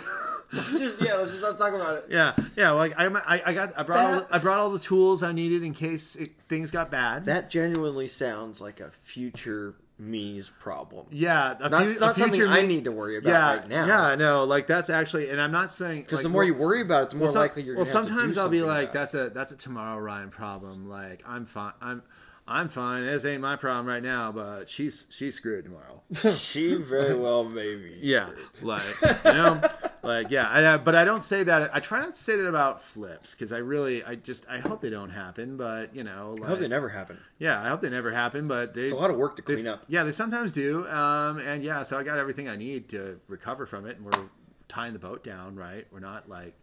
Let's just, yeah, let's just not talk about it. Yeah, yeah. Like I, I, I got, I brought, all, I brought all the tools I needed in case it, things got bad. That genuinely sounds like a future me's problem. yeah, a Not, a not something future I need to worry about Yeah, right now. yeah. No, like that's actually, and I'm not saying Because like, the more well- you worry about it, the more well, likely you're. well, gonna have to do sometimes I'll be like, that's a that's a tomorrow Rian problem. Like I'm fine. I'm I'm fine. This ain't my problem right now, but she's she's screwed tomorrow. she very well may be. Yeah, like you know, like yeah. I, but I don't say that. I try not to say that about flips because I really, I just, I hope they don't happen. But you know, like, I hope they never happen. Yeah, I hope they never happen. But they, It's a lot of work to they- clean up. Yeah, they sometimes do. Um, and yeah, so I got everything I need to recover from it, and we're tying the boat down. Right, we're not like,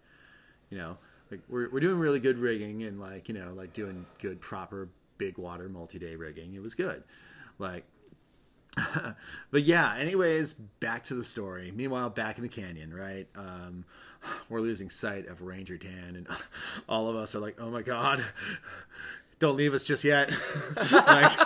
you know, like we're we're doing really good rigging and like you know like doing good proper big water multi day rigging. It was good, like. but yeah, anyways, back to the story. Meanwhile, back in the canyon, right? Um, we're losing sight of Ranger Dan, and all of us are like, "Oh my god, don't leave us just yet!" like,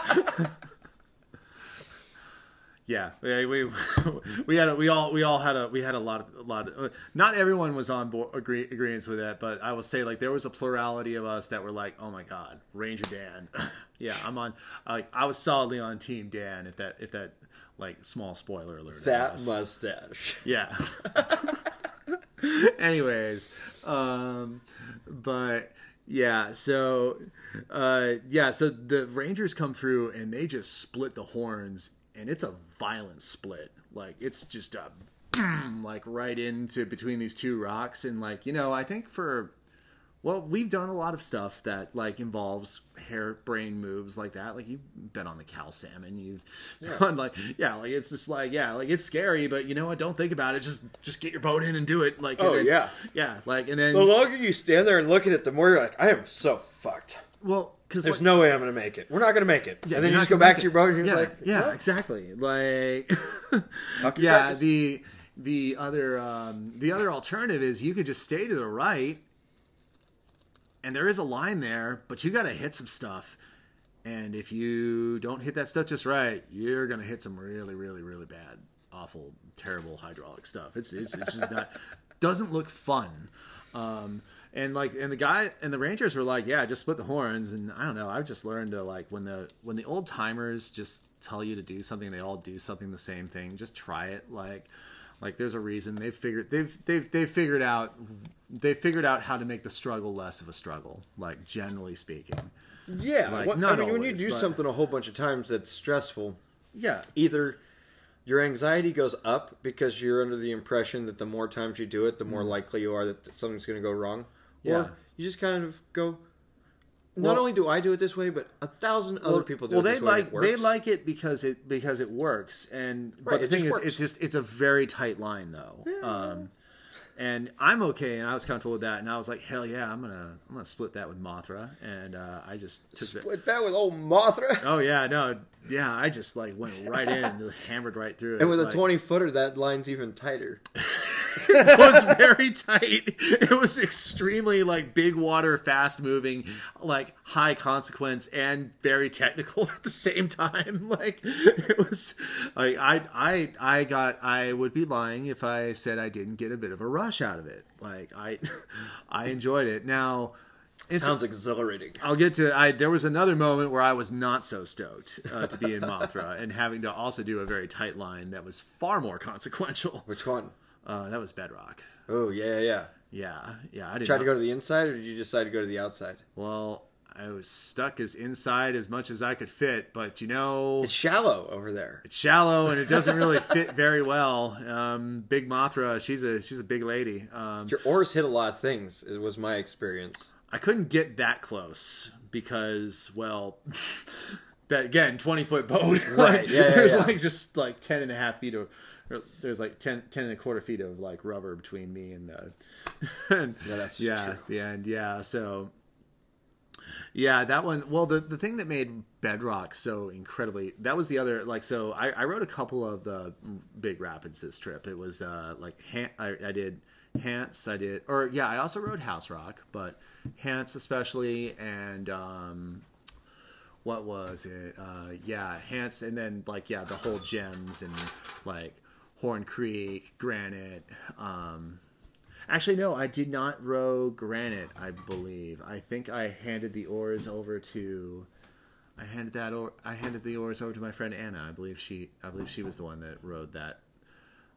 yeah, we, we we had a, we all we all had a we had a lot of a lot of not everyone was on board agree, agreements with that, but I will say like there was a plurality of us that were like, "Oh my god, Ranger Dan." yeah, I'm on like I was solidly on Team Dan. If that if that like small spoiler alert. That mustache. Yeah. Anyways, um, but yeah, so uh, yeah, so the Rangers come through and they just split the horns, and it's a violent split. Like it's just a like right into between these two rocks, and like you know, I think for well, we've done a lot of stuff that like involves hair brain moves like that. Like you've been on the Cal Salmon, you've done like yeah, like it's just like yeah, like it's scary, but you know what? Don't think about it. Just just get your boat in and do it. Like Oh, then- yeah. yeah. Like and then The longer you stand there and look at it, the more you're like, I am so fucked. well, because There's no way I'm going to make it. We're not going to make it. Yeah, and then you just go back to your boat and you're yeah, just like, yeah, "Well, exactly. Like, yeah, practice." the the other um, the other alternative is you could just stay to the right and there is a line there, but you got to hit some stuff. And if you don't hit that stuff just right, you're gonna hit some really, really, really bad, awful, terrible hydraulic stuff. It's it's, it's just not doesn't look fun. Um, and like and the guy and the rangers were like yeah just split the horns. And i don't know i've just learned to like when the when the old timers just tell you to do something they all do something the same thing just try it. Like like there's a reason. They've figured they've they've they've figured out they figured out how to make the struggle less of a struggle like generally speaking. Yeah, Like, what- I mean, when you do but- something a whole bunch of times that's stressful, yeah. either your anxiety goes up because you're under the impression that the more times you do it, the more mm-hmm. likely you are that something's going to go wrong. Yeah. or you just kind of go. Not Well- only do I do it this way, but a thousand other people do well, it they this way. and like they like it because it because it works, and Right, but the thing is, works. it's just it's a very tight line though. Um, and I'm okay, and I was comfortable with that, and I was like, hell yeah, I'm gonna I'm gonna split that with Mothra, and uh, I just took that. Split that with old Mothra. Oh yeah, no, yeah, I just like went right in, and hammered right through it, And with a like- 20 footer, that line's even tighter. it was very tight. It was extremely like big water, fast moving, like high consequence and very technical at the same time. Like it was like I I I got I would be lying if I said I didn't get a bit of a rush out of it. Like I I enjoyed it. Now it's Sounds exhilarating. I'll get to. I there was another moment where I was not so stoked uh, to be in Mothra and having to also do a very tight line that was far more consequential. Which one? Uh, that was Bedrock. Oh, yeah, yeah. Yeah, yeah. I didn't Try to go to the inside, or did you decide to go to the outside? Well, I was stuck as inside as much as I could fit, but you know, It's shallow over there. it's shallow and it doesn't really fit very well. Um, big Mothra, she's a she's a big lady. Um, Your oars hit a lot of things. It was my experience. I couldn't get that close because, well, that again, twenty foot boat. Right, like, yeah, yeah, there's yeah. like just like ten and a half feet of. or There's like 10, 10 and a quarter feet of like rubber between me and the, and, Yeah, that's yeah, true. the end, yeah. So, yeah, that one. Well, the the thing that made Bedrock so incredibly that was the other like. So I, I wrote a couple of the big rapids this trip. It was uh like I, I did Hance, I did, or yeah, I also rode House Rock, but Hance especially, and um, what was it? Uh, yeah, Hance, and then like yeah, the whole gems and like Horn Creek, Granite. Um, actually, no, I did not row Granite. I believe. I think I handed the oars over to. I handed that or I handed the oars over to my friend Anna. I believe she. I believe she was the one that rowed that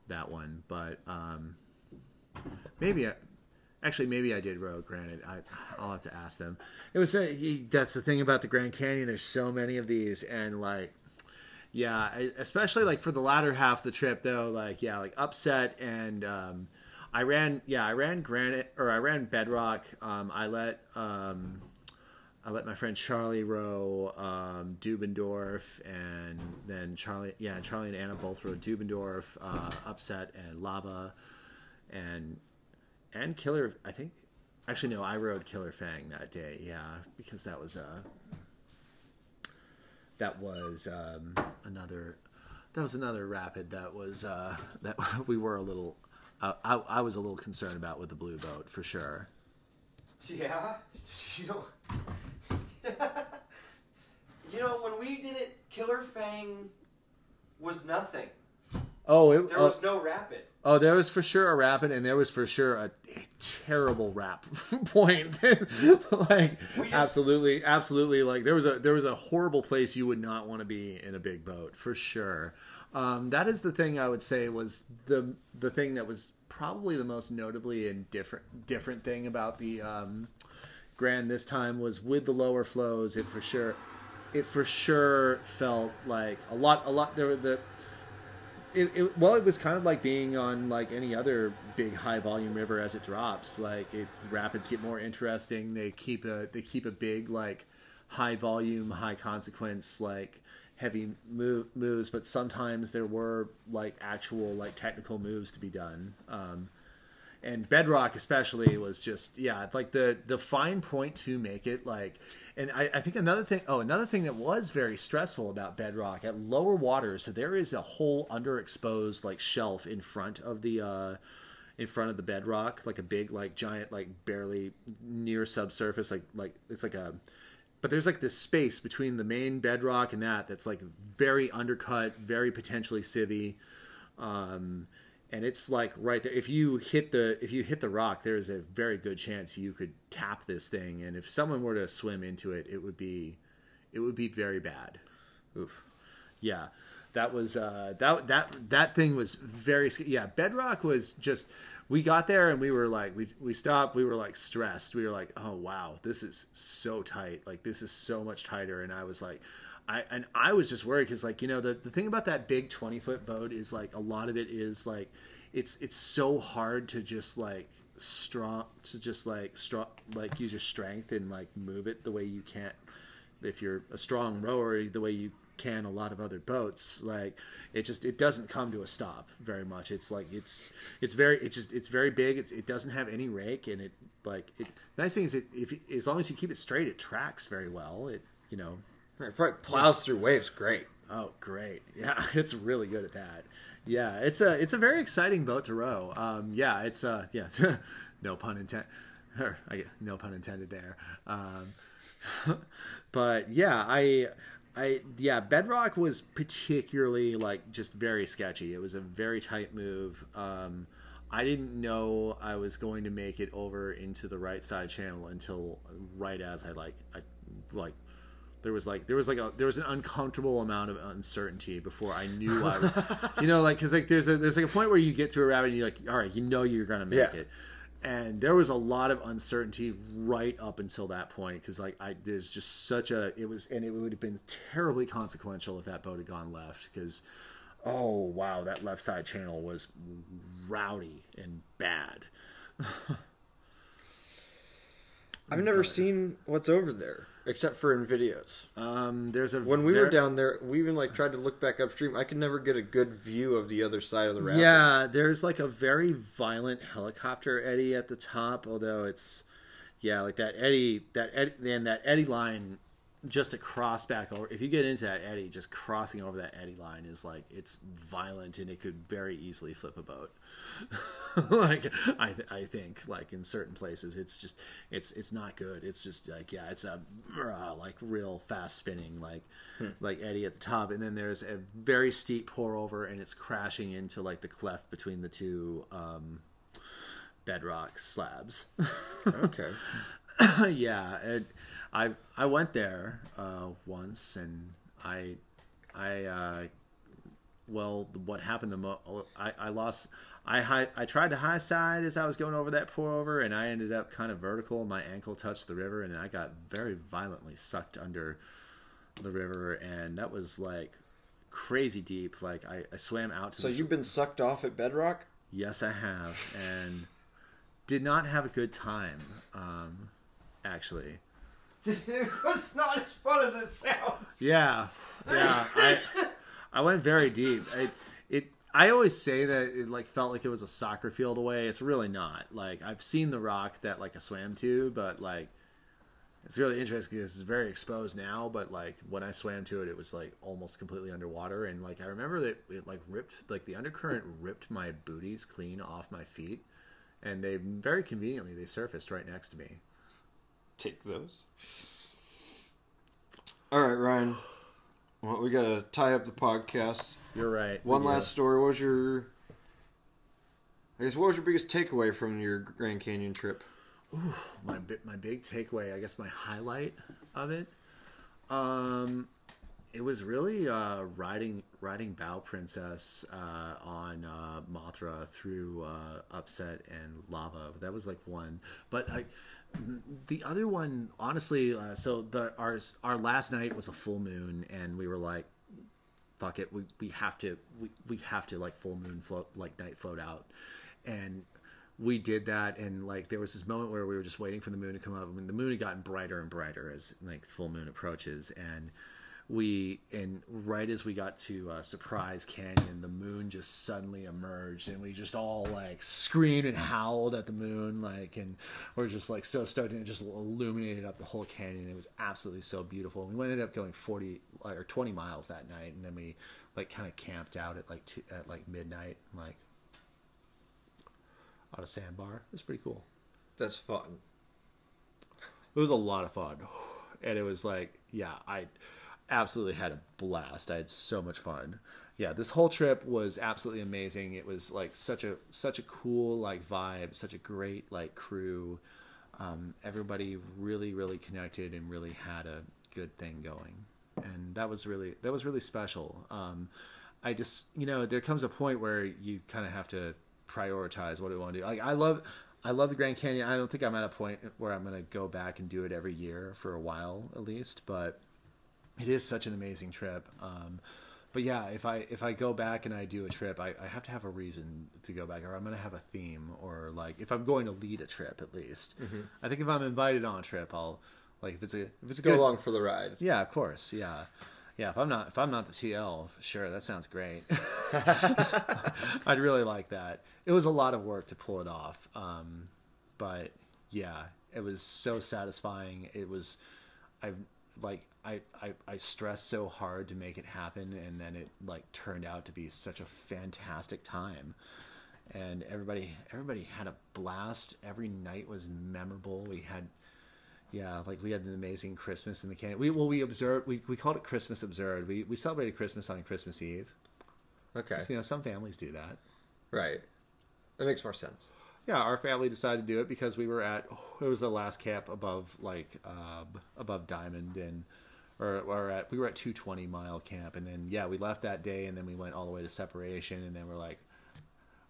that one. But um, maybe actually maybe I did row Granite. I I'll have to ask them. It was uh, he- that's the thing about the Grand Canyon. There's so many of these, and like yeah, especially like for the latter half of the trip though, like yeah, like upset and um I ran yeah, I ran granite or I ran bedrock. Um I let um I let my friend Charlie row um, Dubendorff, and then Charlie, yeah, Charlie and Anna both rode Dubendorff, uh, Upset, and Lava, and and Killer. I think, actually, no, I rode Killer Fang that day. Yeah, because that was uh, that was um, another that was another rapid that was uh, that we were a little. I, I, I was a little concerned about with the blue boat for sure. Yeah, you know, you know when we did it, Killer Fang was nothing. Oh, it, There uh, was no rapid. Oh, there was for sure a rapid, and there was for sure a, a terrible rap point. like just- absolutely, absolutely. Like there was a there was a horrible place you would not want to be in a big boat for sure. Um, that is the thing I would say was the the thing that was probably the most notably and different different thing about the um, Grand this time was with the lower flows. It for sure, it for sure felt like a lot a lot. There were the it, it, well, it was kind of like being on like any other big high volume river as it drops. Like it, the rapids get more interesting. They keep a they keep a big like high volume, high consequence like heavy move, moves, but sometimes there were like actual like technical moves to be done. Um, and bedrock especially was just yeah like the the fine point to make it like and I, I think another thing oh another thing that was very stressful about bedrock at lower waters so there is a whole underexposed like shelf in front of the uh in front of the bedrock, like a big, like giant, like barely near subsurface, like like it's like a. But there's like this space between the main bedrock and that that's like very undercut, very potentially civvy, um, and it's like right there. If you hit the if you hit the rock, there's a very good chance you could tap this thing, and if someone were to swim into it, it would be it would be very bad. Oof. Yeah, that was uh, that that that thing was very yeah. Bedrock was just we got there and we were like we we stopped. We were like stressed. We were like, oh wow, this is so tight. Like this is so much tighter. And I was like. I, and I was just worried because like you know the, the thing about that big 20 foot boat is like a lot of it is like it's it's so hard to just like strong to just like strong like use your strength and like move it the way you can't. If you're a strong rower the way you can a lot of other boats like it just it doesn't come to a stop very much. It's like it's it's very it's just it's very big. It's, it doesn't have any rake and it like it nice thing is it if as long as you keep it straight it tracks very well. It you know It probably plows through waves great. oh great yeah it's really good at that yeah it's a it's a very exciting boat to row um yeah it's uh yeah no pun intended no pun intended there um but yeah, I, I yeah, Bedrock was particularly like just very sketchy. It was a very tight move. Um, I didn't know I was going to make it over into the right side channel until right as I like I like there was like there was like a there was an uncomfortable amount of uncertainty before I knew I was you know like because like there's a there's like a point where you get to a rabbit and you're like all right you know you're gonna make Yeah. it. And there was a lot of uncertainty right up until that point because like I there's just such a it was and it would have been terribly consequential if that boat had gone left because oh wow that left side channel was rowdy and bad. I've never seen what's over there except for in videos. um there's a When we were down there, we even like tried to look back upstream. I could never get a good view of the other side of the rapid. Yeah, there's like a very violent helicopter eddy at the top, although it's yeah, like that eddy that eddy and that eddy line just to cross back over if you get into that eddy, just crossing over that eddy line is like it's violent and it could very easily flip a boat. like I th- I think like in certain places it's just it's it's not good. It's just like yeah, it's a uh, like real fast spinning like like eddy at the top and then there's a very steep pour over and it's crashing into like the cleft between the two um bedrock slabs. Okay. yeah, it, I I went there uh, once, and I I uh, well, what happened the mo- I I lost. I high, I tried to high side as I was going over that pour over, and I ended up kind of vertical. My ankle touched the river, and I got very violently sucked under the river, and that was like crazy deep. Like I, I swam out to. So you've been sucked off at bedrock? Yes, I have, and did not have a good time. Um, actually, it was not as fun as it sounds. yeah, yeah. I I went very deep. I, it. I always say that it like felt like it was a soccer field away. It's really not. Like I've seen the rock that like I swam to, but like it's really interesting because it's very exposed now. But like when I swam to it, it was like almost completely underwater, and like I remember that it like ripped like the undercurrent ripped my booties clean off my feet, and they very conveniently they surfaced right next to me. Take those. All right, Rian. Well, we gotta tie up the podcast. You're right. One We last story. What was your? I guess what was your biggest takeaway from your Grand Canyon trip? Ooh, my bi- my big takeaway, I guess my highlight of it, um, it was really uh, riding riding Bow Princess uh, on uh, Mothra through uh, Upset and Lava. That was like one, but I, the other one, honestly, uh, so the our our last night was a full moon, and we were like, fuck it, we we have to we, we have to like full moon float like night float out, and we did that and like there was this moment where we were just waiting for the moon to come up. I mean, the moon had gotten brighter and brighter as like full moon approaches and we and right as we got to uh, surprise canyon the moon just suddenly emerged and we just all like screamed and howled at the moon like and we're just like so stoked and it just illuminated up the whole canyon it was absolutely so beautiful we ended up going 40 or 20 miles that night and then we like kind of camped out at like two, at like midnight like on a sandbar. It was pretty cool. That's fun. It was a lot of fun, and it was like, yeah, I absolutely had a blast. I had so much fun. Yeah, this whole trip was absolutely amazing. It was like such a such a cool like vibe, such a great like crew. Um, everybody really really connected and really had a good thing going, and that was really that was really special. Um, I just you know there comes a point where you kind of have to prioritize what do want to do. Like I love I love the Grand Canyon. I don't think I'm at a point where I'm going to go back and do it every year for a while at least, but it is such an amazing trip. Um, but yeah, if I if I go back and I do a trip, I, I have to have a reason to go back, or I'm going to have a theme, or like if I'm going to lead a trip at least. Mm-hmm. I think if I'm invited on a trip, I'll like if it's a if it's a Go good, along for the ride. yeah, of course, yeah. Yeah, if I'm not if I'm not the TL, sure, that sounds great. I'd really like that. It was a lot of work to pull it off. Um, but yeah, it was so satisfying. It was I like I, I I stressed so hard to make it happen and then it like turned out to be such a fantastic time. And everybody everybody had a blast. Every night was memorable. We had yeah, like we had an amazing Christmas in the canyon. We well, we observed. We, we called it Christmas observed. We we celebrated Christmas on Christmas Eve. Okay. So, you know, some families do that. Right. That makes more sense. Yeah, our family decided to do it because we were at it was the last camp above like uh, above Diamond and or, or at we were at 220 mile camp and then yeah we left that day and then we went all the way to separation and then we're like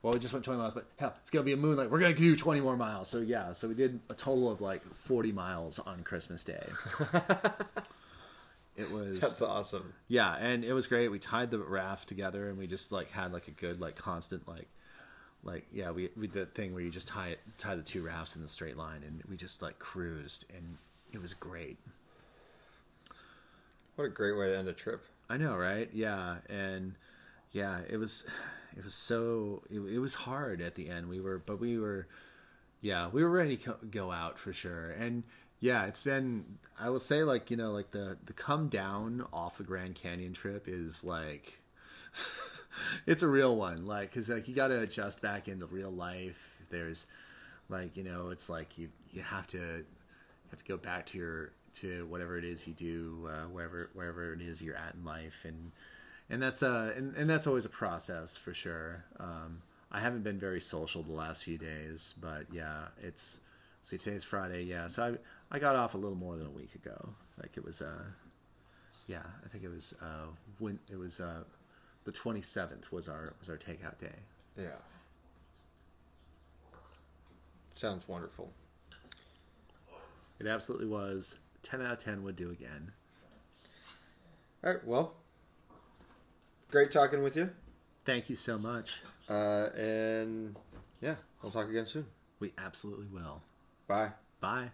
well we just went 20 miles but hell it's gonna be a moonlight we're gonna do 20 more miles so yeah so we did a total of like 40 miles on Christmas Day. it was That's awesome. yeah and it was great we tied the raft together and we just like had like a good like constant like like yeah we we did the thing where you just tie it tie the two rafts in the straight line and we just like cruised and it was great What a great way to end a trip. i know right? Yeah and yeah it was it was so it, it was hard at the end. We were but we were yeah we were ready to go out for sure. And yeah it's been i will say like you know like the the come down off a grand canyon trip is like it's a real one. Like because like you got to adjust back into real life. There's like you know it's like you you have to you have to go back to your to whatever it is you do uh, wherever wherever it is you're at in life. And and that's uh and, and that's always a process for sure. Um i haven't been very social the last few days but yeah it's see today's friday. Yeah. So i i got off a little more than a week ago. Like it was uh yeah i think it was uh when it was uh the 27th was our was our takeout day. Yeah. Sounds wonderful. it absolutely was 10 out of 10 would do again All right. Well, great talking with you. thank you so much Uh, and yeah, we'll talk again soon. we absolutely will Bye. bye